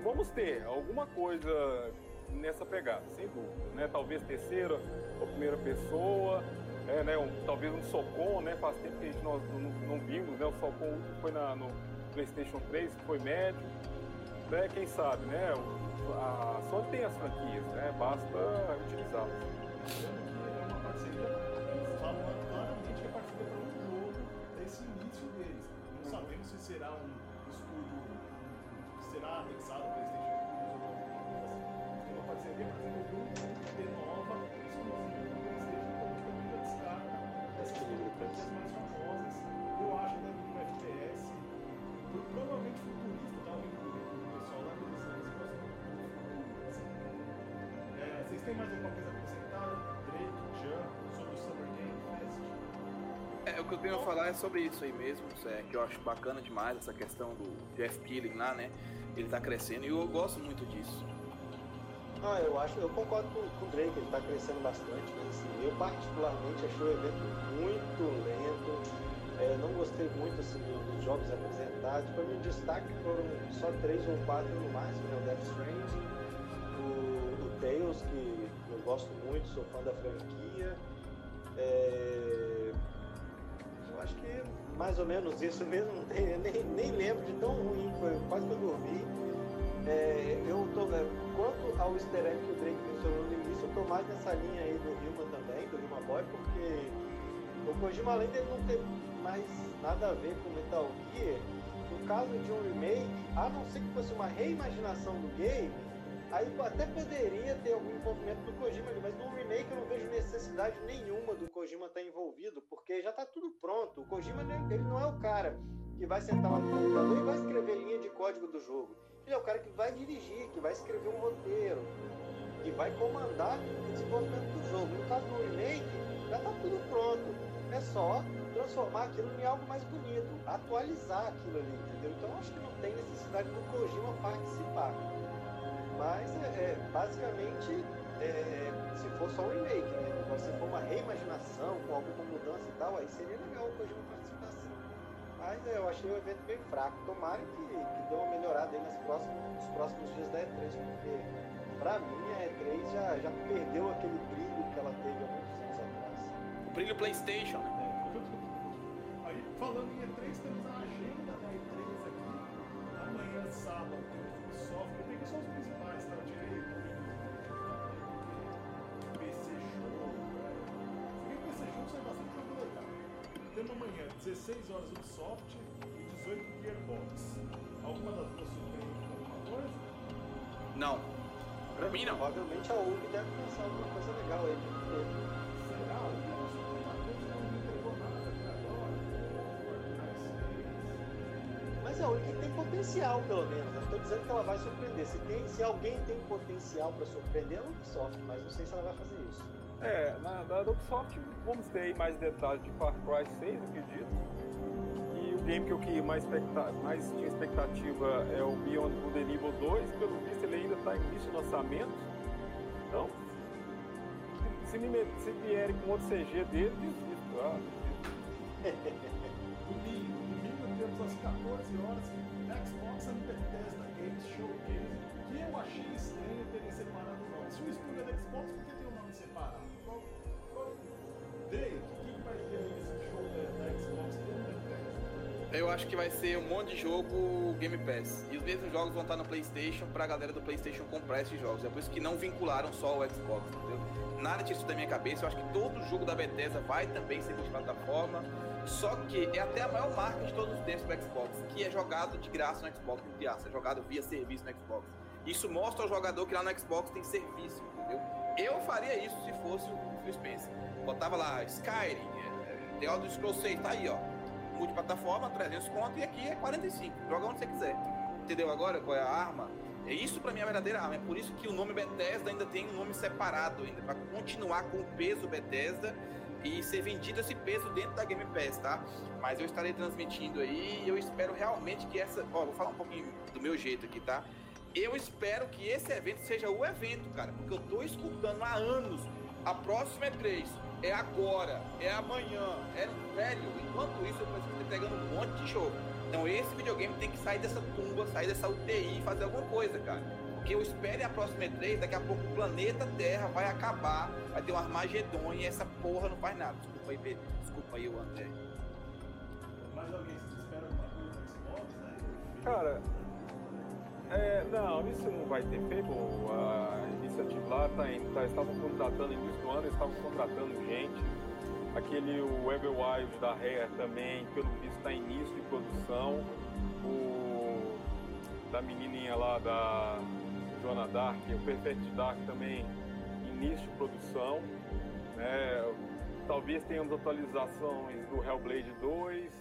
vamos ter alguma coisa nessa pegada, sem dúvida. Né? Talvez terceira ou primeira pessoa, é, né? Um, talvez um Socom, né? Faz tempo que a gente não, não, não vimos, né? O Socom foi na, no PlayStation 3, que foi médio. Né? Quem sabe, né? A Sony tem as franquias, né? Basta utilizá-las. É uma parceria, eles falam claramente que é parceria para um jogo desse início deles. Não sabemos se será um que será anexado ao PlayStation assim. Tem uma parceria para desenvolver um jogo de nova exclusivo do PlayStation, também já descarta essas franquias mais famosas. Eu acho que vir um FPS, provavelmente futurista, tá? O pessoal lá eles eles gostam muito do futuro, assim. É, vocês têm mais alguma coisa a acrescentar? Drake, Jean, sobre o Summer Game Fest? É, o que eu tenho a falar é sobre isso aí mesmo, é, que eu acho bacana demais essa questão do Jeff Peeling lá, né? Ele tá crescendo e eu gosto muito disso. Ah, eu acho, eu concordo com, com o Drake, ele tá crescendo bastante, mas assim, eu particularmente achei o evento muito lento. É, não gostei muito assim, dos jogos apresentados. Para mim, destaque foram só três ou quatro no máximo, né? o Death Stranding, o, o Tales, que eu gosto muito, sou fã da franquia. É, eu acho que mais ou menos isso mesmo, (laughs) nem, nem lembro de tão ruim, foi quase que eu dormi. É, eu tô, é, quanto ao easter egg que o Drake mencionou no início, eu tô mais nessa linha aí do Rima também, do Rima Boy, porque o Kojima, além dele não ter mais nada a ver com Metal Gear, no caso de um remake, a não ser que fosse uma reimaginação do game, aí até poderia ter algum envolvimento do Kojima ali, mas no remake eu não vejo necessidade nenhuma do Kojima estar envolvido, porque já está tudo pronto. O Kojima ele não é o cara que vai sentar lá no computador e vai escrever linha de código do jogo. Ele é o cara que vai dirigir, que vai escrever um roteiro, que vai comandar o desenvolvimento do jogo. No caso do remake, já está tudo pronto. É só transformar aquilo em algo mais bonito, atualizar aquilo ali, entendeu? Então acho que não tem necessidade do Kojima participar. Mas é, é basicamente é, se for só um remake, né? Agora se for uma reimaginação com alguma mudança e tal, aí seria legal o Kojima participar sim. Mas é, eu achei o evento bem fraco. Tomara que, que dê uma melhorada aí nos próximos, nos próximos dias da E3, porque pra mim a E3 já, já perdeu aquele brilho que ela teve há muitos anos atrás. O brilho PlayStation, né? Aí, falando em E3, temos a agenda sábado, o Ubisoft. Eu peguei só os principais, tá? Eu tirei o PC Show. né? Que o PC Show sai bastante jogo legal. Temos amanhã, 16 horas Ubisoft e 18 Gearbox. Alguma das duas surpreende alguma coisa? Não. Pra mim não. Provavelmente a UB deve pensar alguma coisa legal aí. Porque 6. Mas é a única que tem potencial, pelo menos. Eu estou dizendo que ela vai surpreender. Se, tem, se alguém tem potencial para surpreender, é a Ubisoft, mas não sei se ela vai fazer isso. É, na, na Ubisoft vamos ter aí mais detalhes de Far Cry 6, acredito. E o game que eu que mais, mais tinha expectativa é o Beyond Good and Evil 2. Pelo visto ele ainda está em início de lançamento. Então, se, me, se vierem com outro CG dele, desisto. Ah, (laughs) desisto. 14 horas Xbox and Bethesda Games Showcase, que eu achei estranho terem separado o nome. Se o estúdio é da Xbox, por que tem o nome separado? Drake, o que vai ter Eu acho que vai ser um monte de jogo Game Pass. E os mesmos jogos vão estar no PlayStation pra galera do PlayStation comprar esses jogos. É por isso que não vincularam só o Xbox, entendeu? Nada disso da minha cabeça. Eu acho que todo jogo da Bethesda vai também ser multiplataforma. Só que é até a maior marca de todos os tempos do Xbox, que é jogado de graça no Xbox, de graça, é jogado via serviço no Xbox. Isso mostra ao jogador que lá no Xbox tem serviço, entendeu? Eu faria isso se fosse o Phil Spencer. Botava lá Skyrim, é, é, The Elder Scrolls 6, tá aí, ó multiplataforma, 300 conto, e aqui é 45. Joga onde você quiser. Entendeu agora qual é a arma? É isso pra mim a verdadeira arma. É por isso que o nome Bethesda ainda tem um nome separado ainda, para continuar com o peso Bethesda e ser vendido esse peso dentro da Game Pass, tá? Mas eu estarei transmitindo aí e eu espero realmente que essa. Ó, vou falar um pouquinho do meu jeito aqui, tá? Eu espero que esse evento seja o evento, cara, porque eu tô escutando há anos. A próxima é 3, é agora, é amanhã, é velho. Enquanto isso, eu preciso estar pegando um monte de jogo. Então esse videogame tem que sair dessa tumba, sair dessa UTI e fazer alguma coisa, cara. Porque eu espero a próxima E3, daqui a pouco o planeta Terra vai acabar, vai ter um Armagedon e essa porra não faz nada. Desculpa aí, Pedro. Desculpa aí, o André. Mais alguém espera alguma coisa no Xbox, né? Cara, é, não, isso não vai ter feito. A iniciativa lá tá, tá, estavam contratando, início do ano, estavam contratando gente. Aquele o Everwild da Rare também, pelo visto, está início de produção. O da menininha lá da Joana Dark, o Perfect Dark também, início de produção. Né? Talvez tenhamos atualizações do Hellblade 2.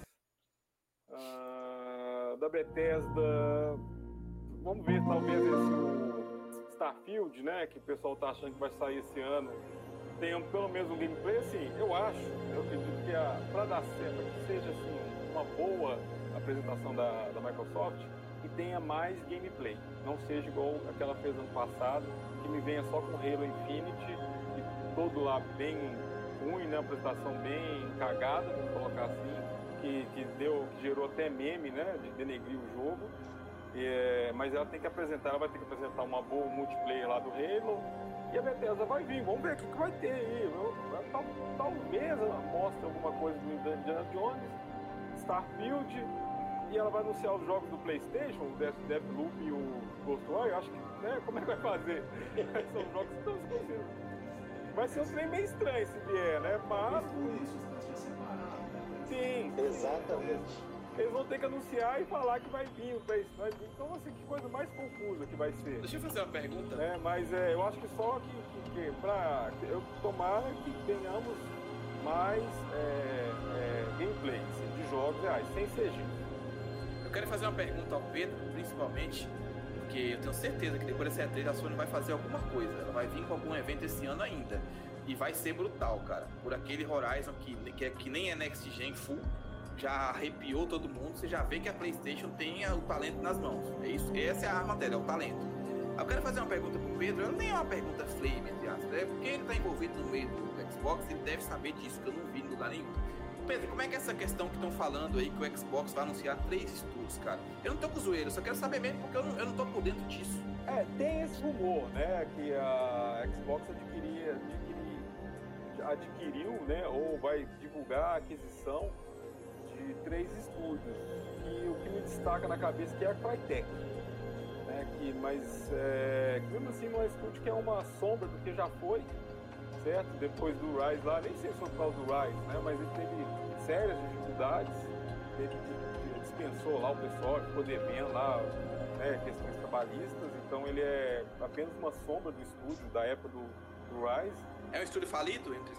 Uh, da Bethesda vamos ver talvez esse Starfield, né, que o pessoal tá achando que vai sair esse ano, tenha pelo menos um gameplay, assim, eu acho, eu acredito que para dar certo, que seja assim, uma boa apresentação da, da Microsoft, que tenha mais gameplay, não seja igual aquela fez ano passado, que me venha só com Halo Infinite e todo lá bem ruim, né, apresentação bem cagada, vamos colocar assim, que, que deu, que gerou até meme, né, de denegrir o jogo, é, mas ela tem que apresentar, ela vai ter que apresentar uma boa multiplayer lá do Halo. E a Bethesda vai vir, vamos ver o que, que vai ter aí. Tal, talvez ela mostre alguma coisa do Indiana Jones, Starfield, e ela vai anunciar os jogos do Playstation, o Death, Deathloop e o Ghostwire, acho que, né, como é que vai fazer? (laughs) São jogos que estão exclusivos. Vai ser um trem meio estranho se vier, né? Mas... Por isso está separado, né? Sim. Exatamente eles vão ter que anunciar e falar que vai vir o vai vir. Então, assim, que coisa mais confusa que vai ser. Deixa eu fazer uma pergunta. É, mas é, eu acho que só que, que, que pra eu tomar que tenhamos mais é, é, gameplay assim, de jogos reais, sem CG. Eu quero fazer uma pergunta ao Pedro, principalmente, porque eu tenho certeza que depois dessa E3 a Sony vai fazer alguma coisa. Ela vai vir com algum evento esse ano ainda. E vai ser brutal, cara. Por aquele Horizon que, que, é, que nem é Next Gen Full já arrepiou todo mundo, você já vê que a PlayStation tem o talento nas mãos. É isso, essa é a arma dela, é o talento. Eu quero fazer uma pergunta pro Pedro, nem é uma pergunta flame, entre aspas, é porque ele tá envolvido no meio do Xbox, ele deve saber disso, que eu não vi em lugar nenhum. Pedro, como é que é essa questão que estão falando aí que o Xbox vai anunciar três estúdios, cara? Eu não tô com zoeiro, só quero saber mesmo porque eu não, eu não tô por dentro disso. É, tem esse rumor, né, que a Xbox adquiria, adquiri, adquiriu, né, ou vai divulgar a aquisição de três estúdios. E o que me destaca na cabeça que é a Crytek. Né, que, mas é, mesmo assim não é estúdio que é uma sombra do que já foi, certo? Depois do Rise lá, nem sei se foi por causa do Rise, né? Mas ele teve sérias dificuldades, ele dispensou lá o pessoal, ficou devendo lá né, questões trabalhistas, então ele é apenas uma sombra do estúdio da época do, do Rise. É um estúdio falido, entre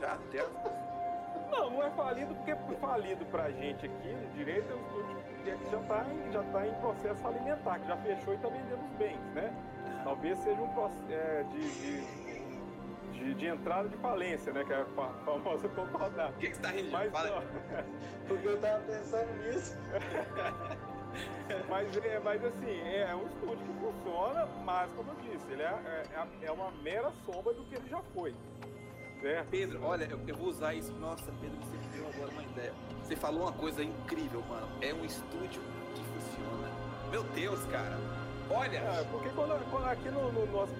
não, não é falido porque falido pra gente aqui, no direito, é um estúdio que já está em, já tá em processo alimentar, que já fechou e está vendendo os bens, né? Talvez seja um processo é, de, de, de, de, entrada de falência, né? Que é a famosa concordar. O que, que você tá rindo? Mas, Fala. (laughs) Porque eu tava pensando nisso. (laughs) mas, é, mas assim, é um estúdio que funciona, mas como eu disse, ele é, é, é uma mera sombra do que ele já foi. Certo. Pedro, olha, eu, eu, vou usar isso. Nossa, Pedro, você me deu agora uma ideia. Você falou uma coisa incrível, mano. É um estúdio que funciona. Meu Deus, cara. Olha. É, porque quando, quando aqui no, no nosso.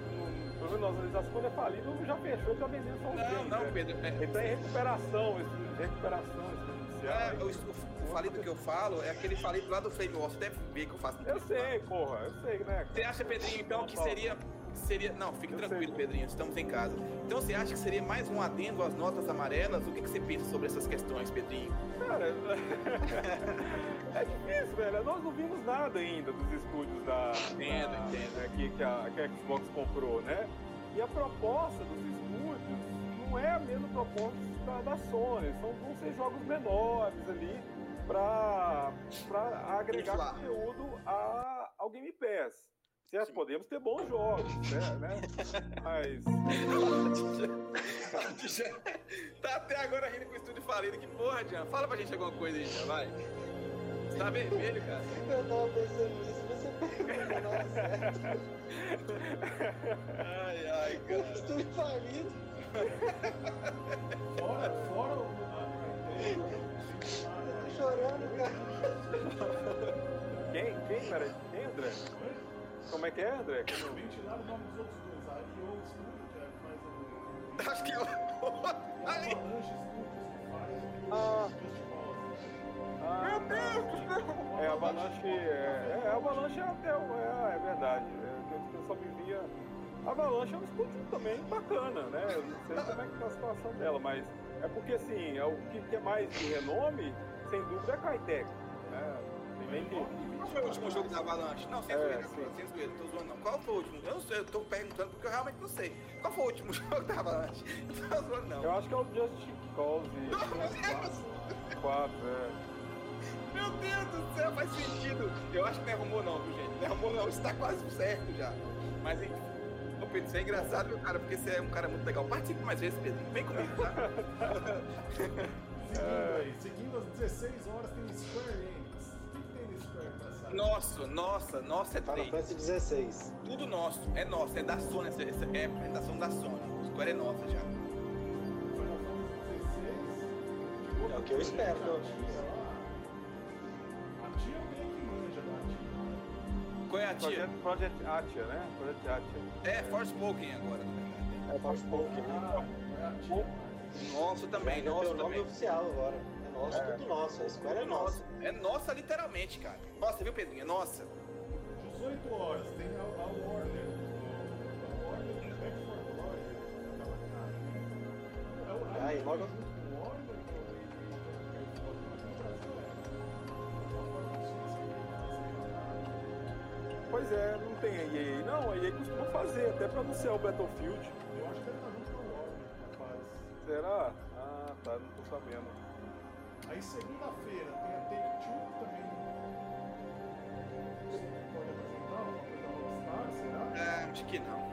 No, no, organização, quando é falido, já fechou, já vendeu só os Não, não, né? Pedro. É... Ele tá em recuperação, esse, recuperação exponencial. É, o, o, o falido que eu falo é aquele falido lá do Flame War. Você deve ver que eu faço. Eu sei, porra, eu sei, né? Você acha, Pedrinho, então, que seria seria. Não, fique eu tranquilo, sei. Pedrinho, estamos em casa. Então você acha que seria mais um adendo às notas amarelas? O que, que você pensa sobre essas questões, Pedrinho? Cara, (laughs) é difícil, velho. Nós não vimos nada ainda dos estúdios da. Entendo, da, entendo. Né, que, que, a, que a Xbox comprou, né? E a proposta dos estúdios não é a mesma proposta da, da Sony. São, vão ser jogos menores ali para agregar conteúdo a, ao Game Pass. Certo, podemos ter bons jogos, né? né? (laughs) Mas. (laughs) tá até agora rindo com o estúdio falido. Que porra, Jean? Fala pra gente alguma coisa aí, já vai. Você tá vermelho, cara. Eu tava pensando nisso, você perguntou hora certa. Ai, ai, O cara. estúdio falido. Fora, fora o. Eu tô chorando, cara. Quem? Quem, peraí? Quem, André? Como é que é, André? Ventilaram o nome dos outros dois. A IO Studio, que é que faz o. Acho que eu. E a Ali. O. Ah. Ah, Meu Deus! É, a Avalanche. É, é, a Avalanche é até. É, é verdade. É, eu, eu só me via. A Avalanche é um estúdio também bacana, né? Eu não sei como é que tá a situação dela, mas é porque assim, é o que, que é mais de renome, sem dúvida, é a Crytek. Né? Tem nem que. Qual foi o último jogo da Avalanche? Não, sem É, zoeira, sem zoeira, tô zoando não. Qual foi o último? Eu não sei, eu tô perguntando porque eu realmente não sei. Qual foi o último (laughs) jogo da Avalanche? Eu tô zoando não. Eu acho que é o Just Cause (laughs) Meu Deus! 4, é. Meu Deus do céu, faz sentido. Eu acho que não é rumor não, viu, gente? Não é rumor não, isso tá quase certo já. Mas enfim. Ô Pedro, isso é engraçado, meu cara, porque você é um cara muito legal. Participe mais vezes, Pedro. Vem comigo, tá? (laughs) Seguindo aí, seguindo às 16 horas tem Square Sair? Nossa, nossa, nossa é Final. Fantasy 16. Tudo nosso, é nosso, é da Sony, essa, essa é a apresentação da Sony. Square é nossa já. Final Fantasy 16. É o que eu espero, pelo tia. Qual é a tia? Project, Project Atia, né? Project Atia. É, Forspoken agora, na verdade. É Forspoken. Ah, é a tia. Nossa também, Ainda tem nossa o nome também. oficial agora. É nosso, É. tudo nosso. A Square é nossa. É nossa literalmente, cara. Nossa, viu, Pedrinho? É nossa. 18 horas tem a, a Warner. A Warner tem Back for Glory. É o- logo-. Pois é, não tem a EA. Não, a EA costuma fazer, até pra anunciar o Battlefield. Eu acho que ele tá junto com o Warner, rapaz. Será? Ah, tá, não tô sabendo. Aí segunda-feira tem a Take Two também. Pode apresentar alguma coisa da Rockstar, será? É, acho que não.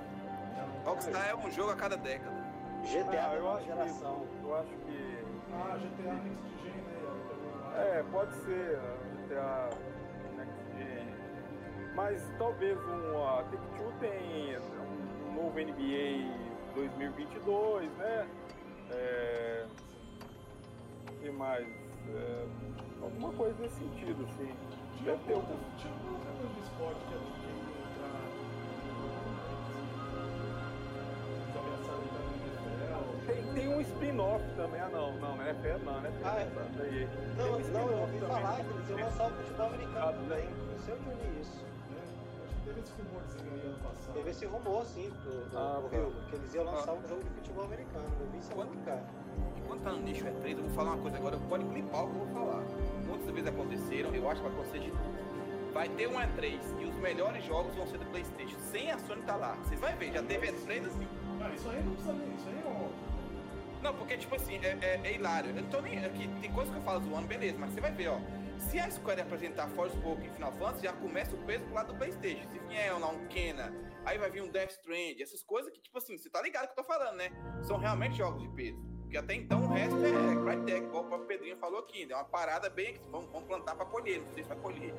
Rockstar é um jogo a cada década. GTA Ah, eu acho geração. que. Eu acho que. Ah, GTA Next Gen, né? É, pode ser, GTA Next Gen. Mas talvez um. A Take-Two tem um, um novo NBA 2022, né? É. Que mais? É, alguma coisa nesse sentido, assim. Tinha Deve ter algum. tinha coisa de esporte que NFL. Tem, tem um spin-off também. Ah, não, não, não é fé, não, né? Ah, é? Não, Tem um não, eu ouvi também. falar que eles iam lançar o futebol americano Ah, também. Não sei onde eu li isso. Acho que teve esse rumorzinho aí ano passado. Teve esse rumor, sim, do, do, Ah, do. Rio, que eles iam lançar um jogo de futebol americano. Eu vi isso algum lugar. Enquanto tá no nicho E3, eu vou falar uma coisa agora, pode clipar o que eu vou falar. Muitas vezes aconteceram, eu acho que vai acontecer de novo. Vai ter um E3 e os melhores jogos vão ser do Playstation, sem a Sony tá lá. Vocês vão ver, já teve E3 assim. Ah, isso aí não precisa nem. Isso aí é óbvio. Não, porque, tipo assim, é, é, é hilário. Eu não tô nem. Aqui, tem coisas que eu falo zoando, beleza, mas você vai ver, ó. Se a Square apresentar Forspoken em Final Fantasy, já começa o peso pro lado do PlayStation. Se vier lá um Kena, aí vai vir um Death Strand, essas coisas que, tipo assim, você tá ligado que eu tô falando, né? São realmente jogos de peso. Porque até então o resto é Crytek, igual o próprio Pedrinho falou aqui. É uma parada bem que vamos, vamos plantar pra colher, não sei se vai colher.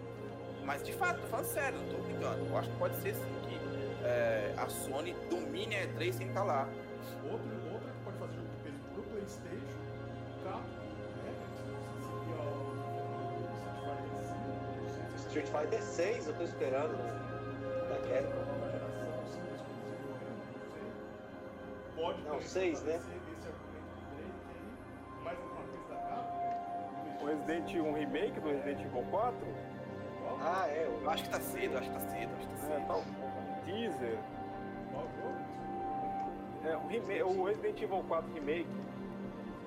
Mas de fato, tô falando sério, não tô brincando. Eu acho que pode ser sim que é, a Sony domine a E3 sem estar lá. Outro, outra que pode fazer jogo de peso pro PlayStation, Capcom, né? O Street Fighter V, não sei se Street Fighter 6 eu tô esperando. né? Da é Capcom. nova geração, se não exclusivo ainda, não sei. Pode Não, também seis, né? O Resident Evil, um remake do Resident Evil 4? Qual? Ah, é. Eu acho que tá cedo, acho que tá cedo, acho que tá cedo. É, tal. Um teaser. É, o, reme- o Resident Evil 4 Remake,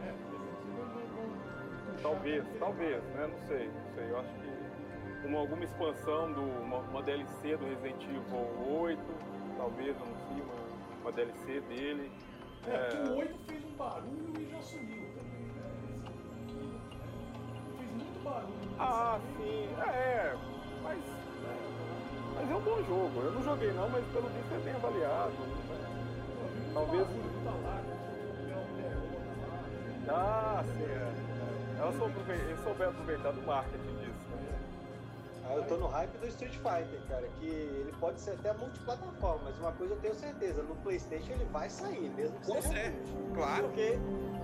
É, Resident Evil não- não- não talvez, talvez, né? Não sei, não sei. Eu acho que uma, alguma expansão do uma, uma DLC do Resident Evil 8, talvez anuncie uma, uma DLC dele. É, É. o 8 fez um barulho e já sumiu Ah, sim, é, mas. né? Mas é um bom jogo. Eu não joguei não, mas pelo visto é bem avaliado. Né? Talvez. Ah, sim, é. Ela soube, ele souber aproveitar do marketing disso. Né? Ah, eu tô no hype do Street Fighter, cara, que ele pode ser até multiplataforma, mas uma coisa eu tenho certeza, no Playstation ele vai sair, mesmo que seja é, claro. Porque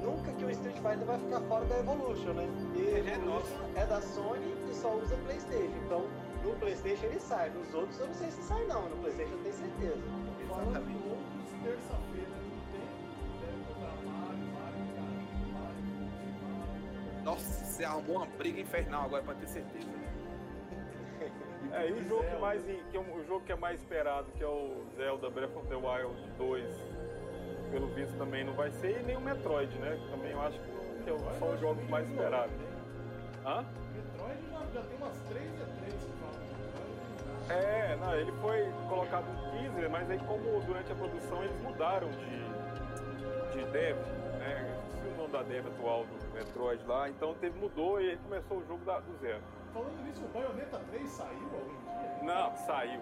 nunca que o Street Fighter vai ficar fora da Evolution, né? E ele é nosso. é da Sony e só usa Playstation, então no Playstation ele sai, nos outros eu não sei se sai não, no Playstation eu tenho certeza. Exatamente. terça-feira Nossa, você arrumou uma briga infernal agora pra ter certeza. (laughs) É, e o jogo que mais que é o jogo que é mais esperado, que é o Zelda Breath of the Wild 2, pelo visto também não vai ser, e nem o Metroid, né? Também eu acho que é são os jogos mais esperados. Hã? Metroid já, já tem umas 3 E3 que falam. É, não, ele foi colocado no teaser, mas aí como durante a produção eles mudaram de, de dev, né? Esqueci o nome da dev atual do Metroid lá, então teve, mudou e aí começou o jogo da, do zero. Falando nisso, o Bayonetta 3 saiu algum dia? Não, saiu.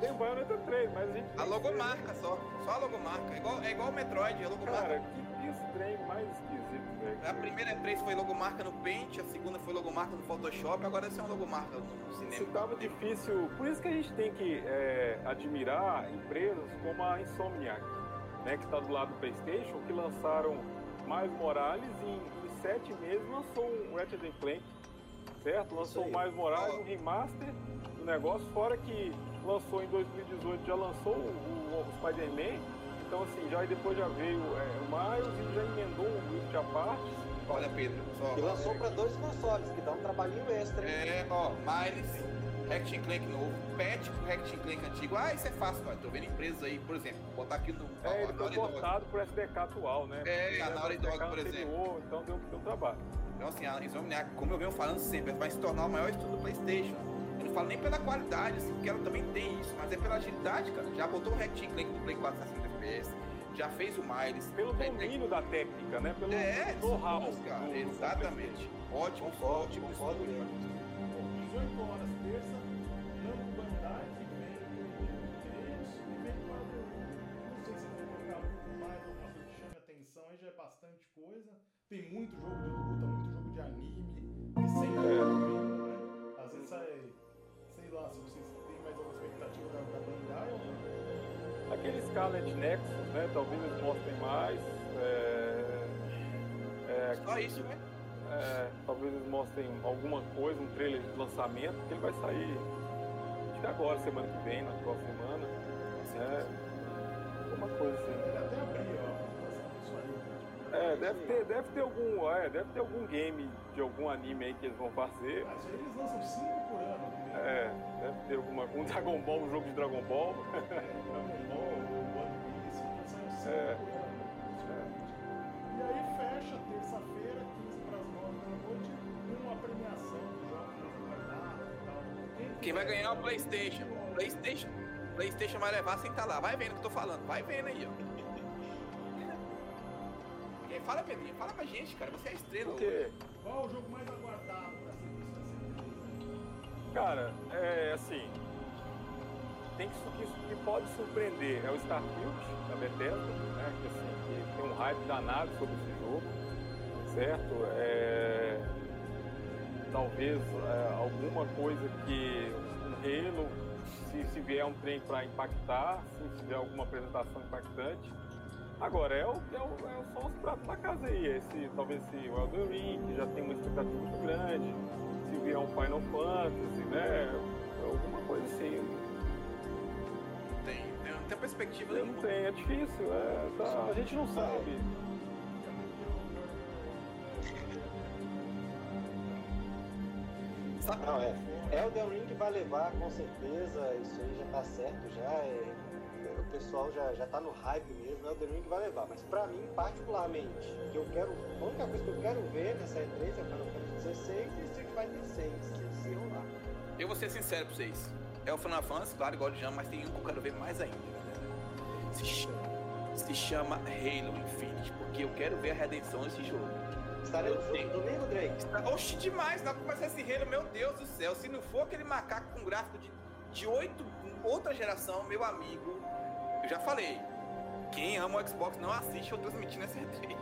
Tem o Bayonetta 3, mas a gente. A logomarca só. Só a logomarca. É igual, é igual o Metroid, a logomarca. Cara, que estranho mais esquisito, velho. A primeira 3 foi logomarca no Paint, a segunda foi logomarca no Photoshop, agora essa é uma logomarca no cinema. Isso tava difícil. Por isso que a gente tem que é, admirar empresas como a Insomniac, né, que está do lado do PlayStation, que lançaram Miles Morales e em, em sete meses lançou um Ratchet Clank certo? Lançou mais Morales, um remaster do negócio, fora que lançou em 2018, já lançou o, o, o Spider-Man, então assim, já depois já veio é, o Miles e já emendou um Rift à parte. Olha, Pedro, só. E lançou para dois consoles, que dá um trabalhinho extra. Hein? É, ó, Miles, Hackting Clank novo, patch pro Hackting Clank antigo. Ah, isso é fácil, cara. Tô vendo empresas aí, por exemplo, botar aqui no. É, ele foi portado por SDK atual, né? É, a Naughty Dog, por exemplo. Então deu, deu trabalho. Então, assim, a Insomniac, como eu venho falando sempre, vai se tornar o maior estudo do PlayStation. Eu não falo nem pela qualidade, assim, porque ela também tem isso, mas é pela agilidade, cara. Já botou o Rectin Clank do Play 4 60 FPS, já fez o Miles. Pelo domínio da técnica, né? Pelo é, know-how. cara. Exatamente. Ótimo, ótimo. Mesmo. 18 horas, terça, Namco Bandai, que vem três, e vem quadro. Não sei se vou colocar mais alguma coisa que chame atenção, aí já é bastante coisa. Tem muito jogo de luta, muito jogo de anime, e sem Aquele Scarlet Nexus, né? Talvez eles mostrem mais. É, é, Só isso, né? É, talvez eles mostrem alguma coisa, um trailer de lançamento, que ele vai sair acho que agora, semana que vem, na próxima semana. É, alguma coisa assim. É, deve ter, deve ter algum. É, deve ter algum game de algum anime aí que eles vão fazer. Mas eles lançam 5 por ano. Né? É, deve ter alguma. Um (laughs) Dragon Ball, um jogo de Dragon Ball. É, Dragon Ball, (laughs) One Piece, saem 5 é. por ano. É. E aí fecha terça-feira, 15 para as 9 da noite, com uma premiação dos jogos e tal. Quem, Quem vai ganhar é o Playstation. Playstation. Playstation vai levar sem estar tá lá. Vai vendo o que eu tô falando. Vai vendo aí, ó. Fala, Pedrinho, fala pra gente, cara. Você é a estrela. O quê? Qual o jogo mais aguardado pra ser visto assim? Cara, é assim. Tem que, que, que pode surpreender é o Starfield da Bethesda, né? Que, assim, que tem um hype danado sobre esse jogo, certo? É, talvez é, alguma coisa que um Halo, se, se vier um trem para impactar, se tiver alguma apresentação impactante, Agora, é, o, é, o, é só os pratos da casa aí. Esse, talvez esse Elden Ring, que já tem uma expectativa muito grande. Se vier um Final Fantasy, né? Alguma coisa assim. Tem, tem, tem perspectiva Não tem, é difícil. É, tá, a gente não sabe. Não, é. Elden Ring vai levar, com certeza. Isso aí já tá certo, já. É o pessoal já, já tá no hype mesmo, é o The Ring que vai levar. Mas pra mim, particularmente, que eu quero. A única coisa que eu quero ver nessa E3 é Final Fantasy XVI e Street Fighter 6, se, se rolar. Eu vou ser sincero pra vocês. É o Final Fantasy, claro, igual de Jam, mas tem um que eu quero ver mais ainda, Se chama, se chama Halo Infinite, porque eu quero ver a redenção desse jogo. Estarei no jogo domingo, Drake? Oxi, demais! Na começar esse Halo, meu Deus do céu. Se não for aquele macaco com gráfico de de oito, outra geração, meu amigo. Eu já falei. Quem ama o Xbox não assiste eu transmitindo essa (laughs) E3.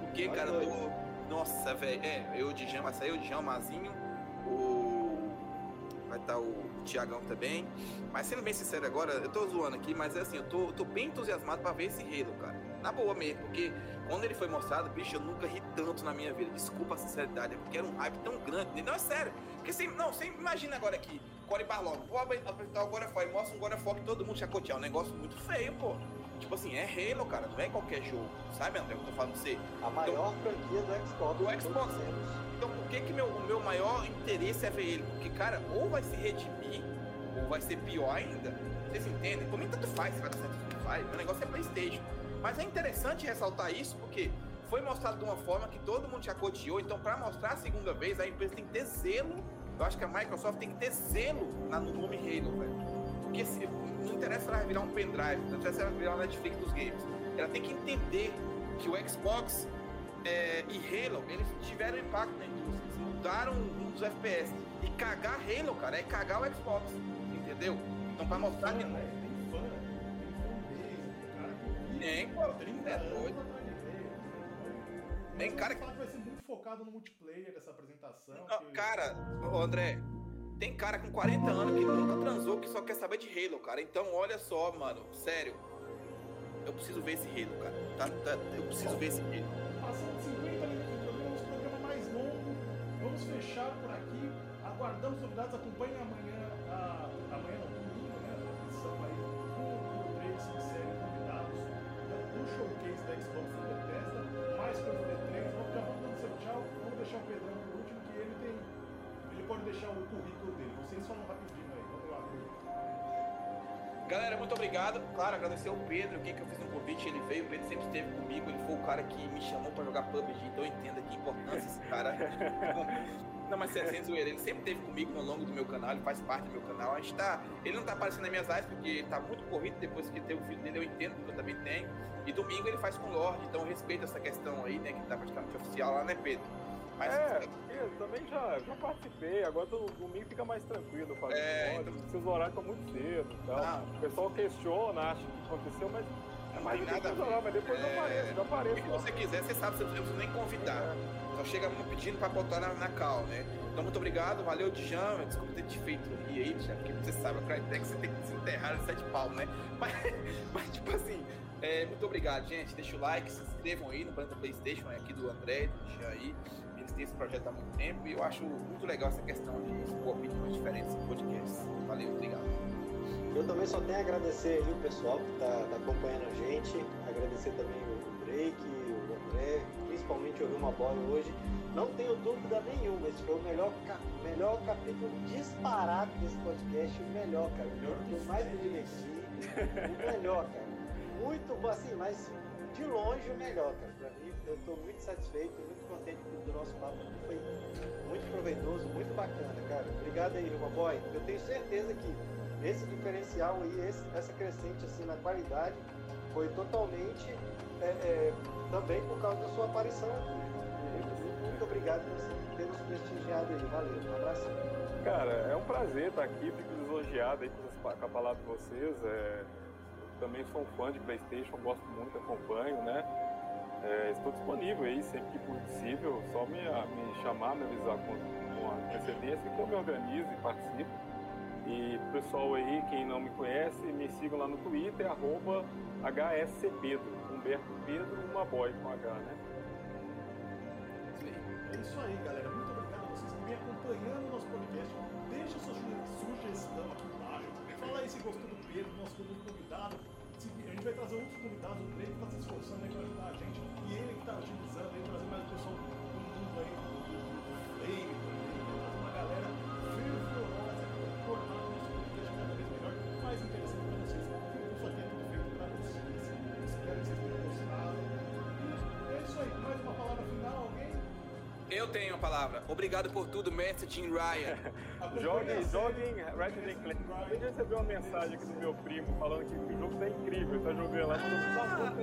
Porque, cara, eu tô... Nossa, velho. É, eu de Jam, vai sair o Jam, Mazinho, o. Vai estar tá o Tiagão também. Mas sendo bem sincero agora, eu tô zoando aqui, mas é assim, eu tô, eu tô bem entusiasmado pra ver esse Halo, cara. Na boa mesmo, porque quando ele foi mostrado, bicho, eu nunca ri tanto na minha vida. Desculpa a sinceridade, é porque era um hype tão grande. Não, é sério. Porque você, não, você imagina agora aqui, Corey Barlog, vou apresentar o God of War, mostra um God of War que todo mundo chacotear. É um negócio muito feio, pô. Tipo assim, é Halo, cara, não é qualquer jogo. Sabe, André, o que eu tô falando pra você? A maior então, franquia do Xbox. Do Xbox. Então por que que meu, o meu maior interesse é ver ele? Porque, cara, ou vai se redimir, ou vai ser pior ainda. Vocês entendem? Por mim tanto faz, se vai dar certo, tanto faz. Meu negócio é Playstation. Mas é interessante ressaltar isso porque foi mostrado de uma forma que todo mundo já coteou. Então, para mostrar a segunda vez, a empresa tem que ter zelo. Eu acho que a Microsoft tem que ter zelo na, no nome Halo, velho. Porque se, não interessa ela virar um pendrive, não interessa ela virar o Netflix dos games. Ela tem que entender que o Xbox é, e Halo, eles tiveram impacto na indústria. Eles mudaram um dos FPS. E cagar Halo, cara, é cagar o Xbox. Entendeu? Então, para mostrar que. Tem, pô, 30 é doido. Tem cara que. vai ser muito focado no multiplayer dessa apresentação. Não, que... Cara, André, tem cara com 40 anos que nunca transou, que só quer saber de Halo, cara. Então, olha só, mano, sério. Eu preciso ver esse Halo, cara. Tá, tá, eu preciso ver esse Halo. Passando 50 minutos do programa, nosso programa mais longo. Vamos fechar por aqui. Aguardamos novidades. Acompanhe amanhã, deixar o currículo dele. Vocês falam rapidinho aí. Vamos lá, Galera, muito obrigado. Claro, agradecer ao Pedro, quem que eu fiz um convite, ele veio, o Pedro sempre esteve comigo, ele foi o cara que me chamou para jogar PUBG, então entenda que importância esse cara. (laughs) Não, mas sem zoeira, ele sempre esteve comigo ao longo do meu canal, ele faz parte do meu canal. A gente tá. Ele não tá aparecendo nas minhas lives porque tá muito corrido depois que teve o filho dele, eu entendo, porque eu também tenho. E domingo ele faz com o Lorde, então eu respeito essa questão aí, né? Que tá praticamente oficial lá, né, Pedro? Mas, é, eu também já, já participei, agora o domingo fica mais tranquilo fazer é, então... os horários estão muito cedo e tal. Ah, o pessoal questiona, acha que aconteceu, mas é mais tem nada ver. mas depois é... eu apareço, eu apareço. Se você quiser, você sabe, você não precisa nem convidar. É. Só chega pedindo pra botar na, na cal, né? Então, muito obrigado, valeu, Djan. Desculpa ter te feito rir aí, Djan, porque você sabe, a Crytek você tem que se enterrar em sete pau, né? (laughs) Mas, mas tipo assim, é, muito obrigado, gente. Deixa o like, se inscrevam aí no Planeta Playstation, é aqui do André, do Djan aí. Eles têm esse projeto há muito tempo e eu acho muito legal essa questão de opiniões diferentes em podcasts. Valeu, obrigado. Eu também só tenho a agradecer aí o pessoal que está tá acompanhando a gente, agradecer também o Drake, o André, principalmente o Vilma Boy hoje. Não tenho dúvida nenhuma, esse foi o melhor, melhor capítulo disparado desse podcast, o melhor, cara. O que eu mais me diverti, o melhor, cara. Muito, assim, mas de longe o melhor, cara. Pra mim, eu estou muito satisfeito, muito contente com o nosso papo, foi muito proveitoso, muito bacana, cara. Obrigado aí, Boy. Eu tenho certeza que esse diferencial aí, esse, essa crescente assim na qualidade, foi totalmente é, é, também por causa da sua aparição aqui. Muito, obrigado por ter nos prestigiado aí. Valeu, um abraço. Cara, é um prazer estar aqui, fico lisonjeado aí com a palavra de vocês. É, também sou um fã de Playstation, gosto muito, acompanho, né? É, estou disponível aí sempre que possível, só me, me chamar, me avisar com, com antecedência que eu me organizo e participo. E pessoal aí, quem não me conhece, me sigam lá no Twitter, arroba HSCPedro, Humberto Pedro, uma boy com H, né? É isso aí, galera. Muito obrigado a vocês que vêm acompanhando o nosso podcast. Deixa sua sugestão aqui embaixo. Fala aí se gostou do Pedro, nosso convidado. Gente vai trazer outros convidados, o Pedro está se esforçando aí para ajudar a gente. E ele que está utilizando aí, trazer mais pessoal do mundo aí, do Flame, palavra. Obrigado por tudo, mestre Jim Ryan. (laughs) jogue, jogue em Ratchet Clank. Eu recebi uma mensagem aqui do meu primo falando que o jogo tá incrível, tá jogando lá. Ah,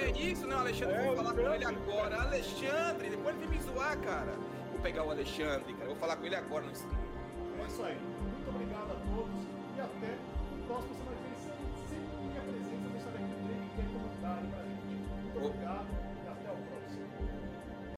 é isso, né, Alexandre? É, vou falar com ele agora. Alexandre, depois ele me zoar, cara. Vou pegar o Alexandre, cara. Vou falar com ele agora no stream. É isso aí. Muito obrigado a todos. e até o próximo semana que vem. Sempre minha presença, vou saber que o Drake quer comandar aí pra gente. Muito obrigado.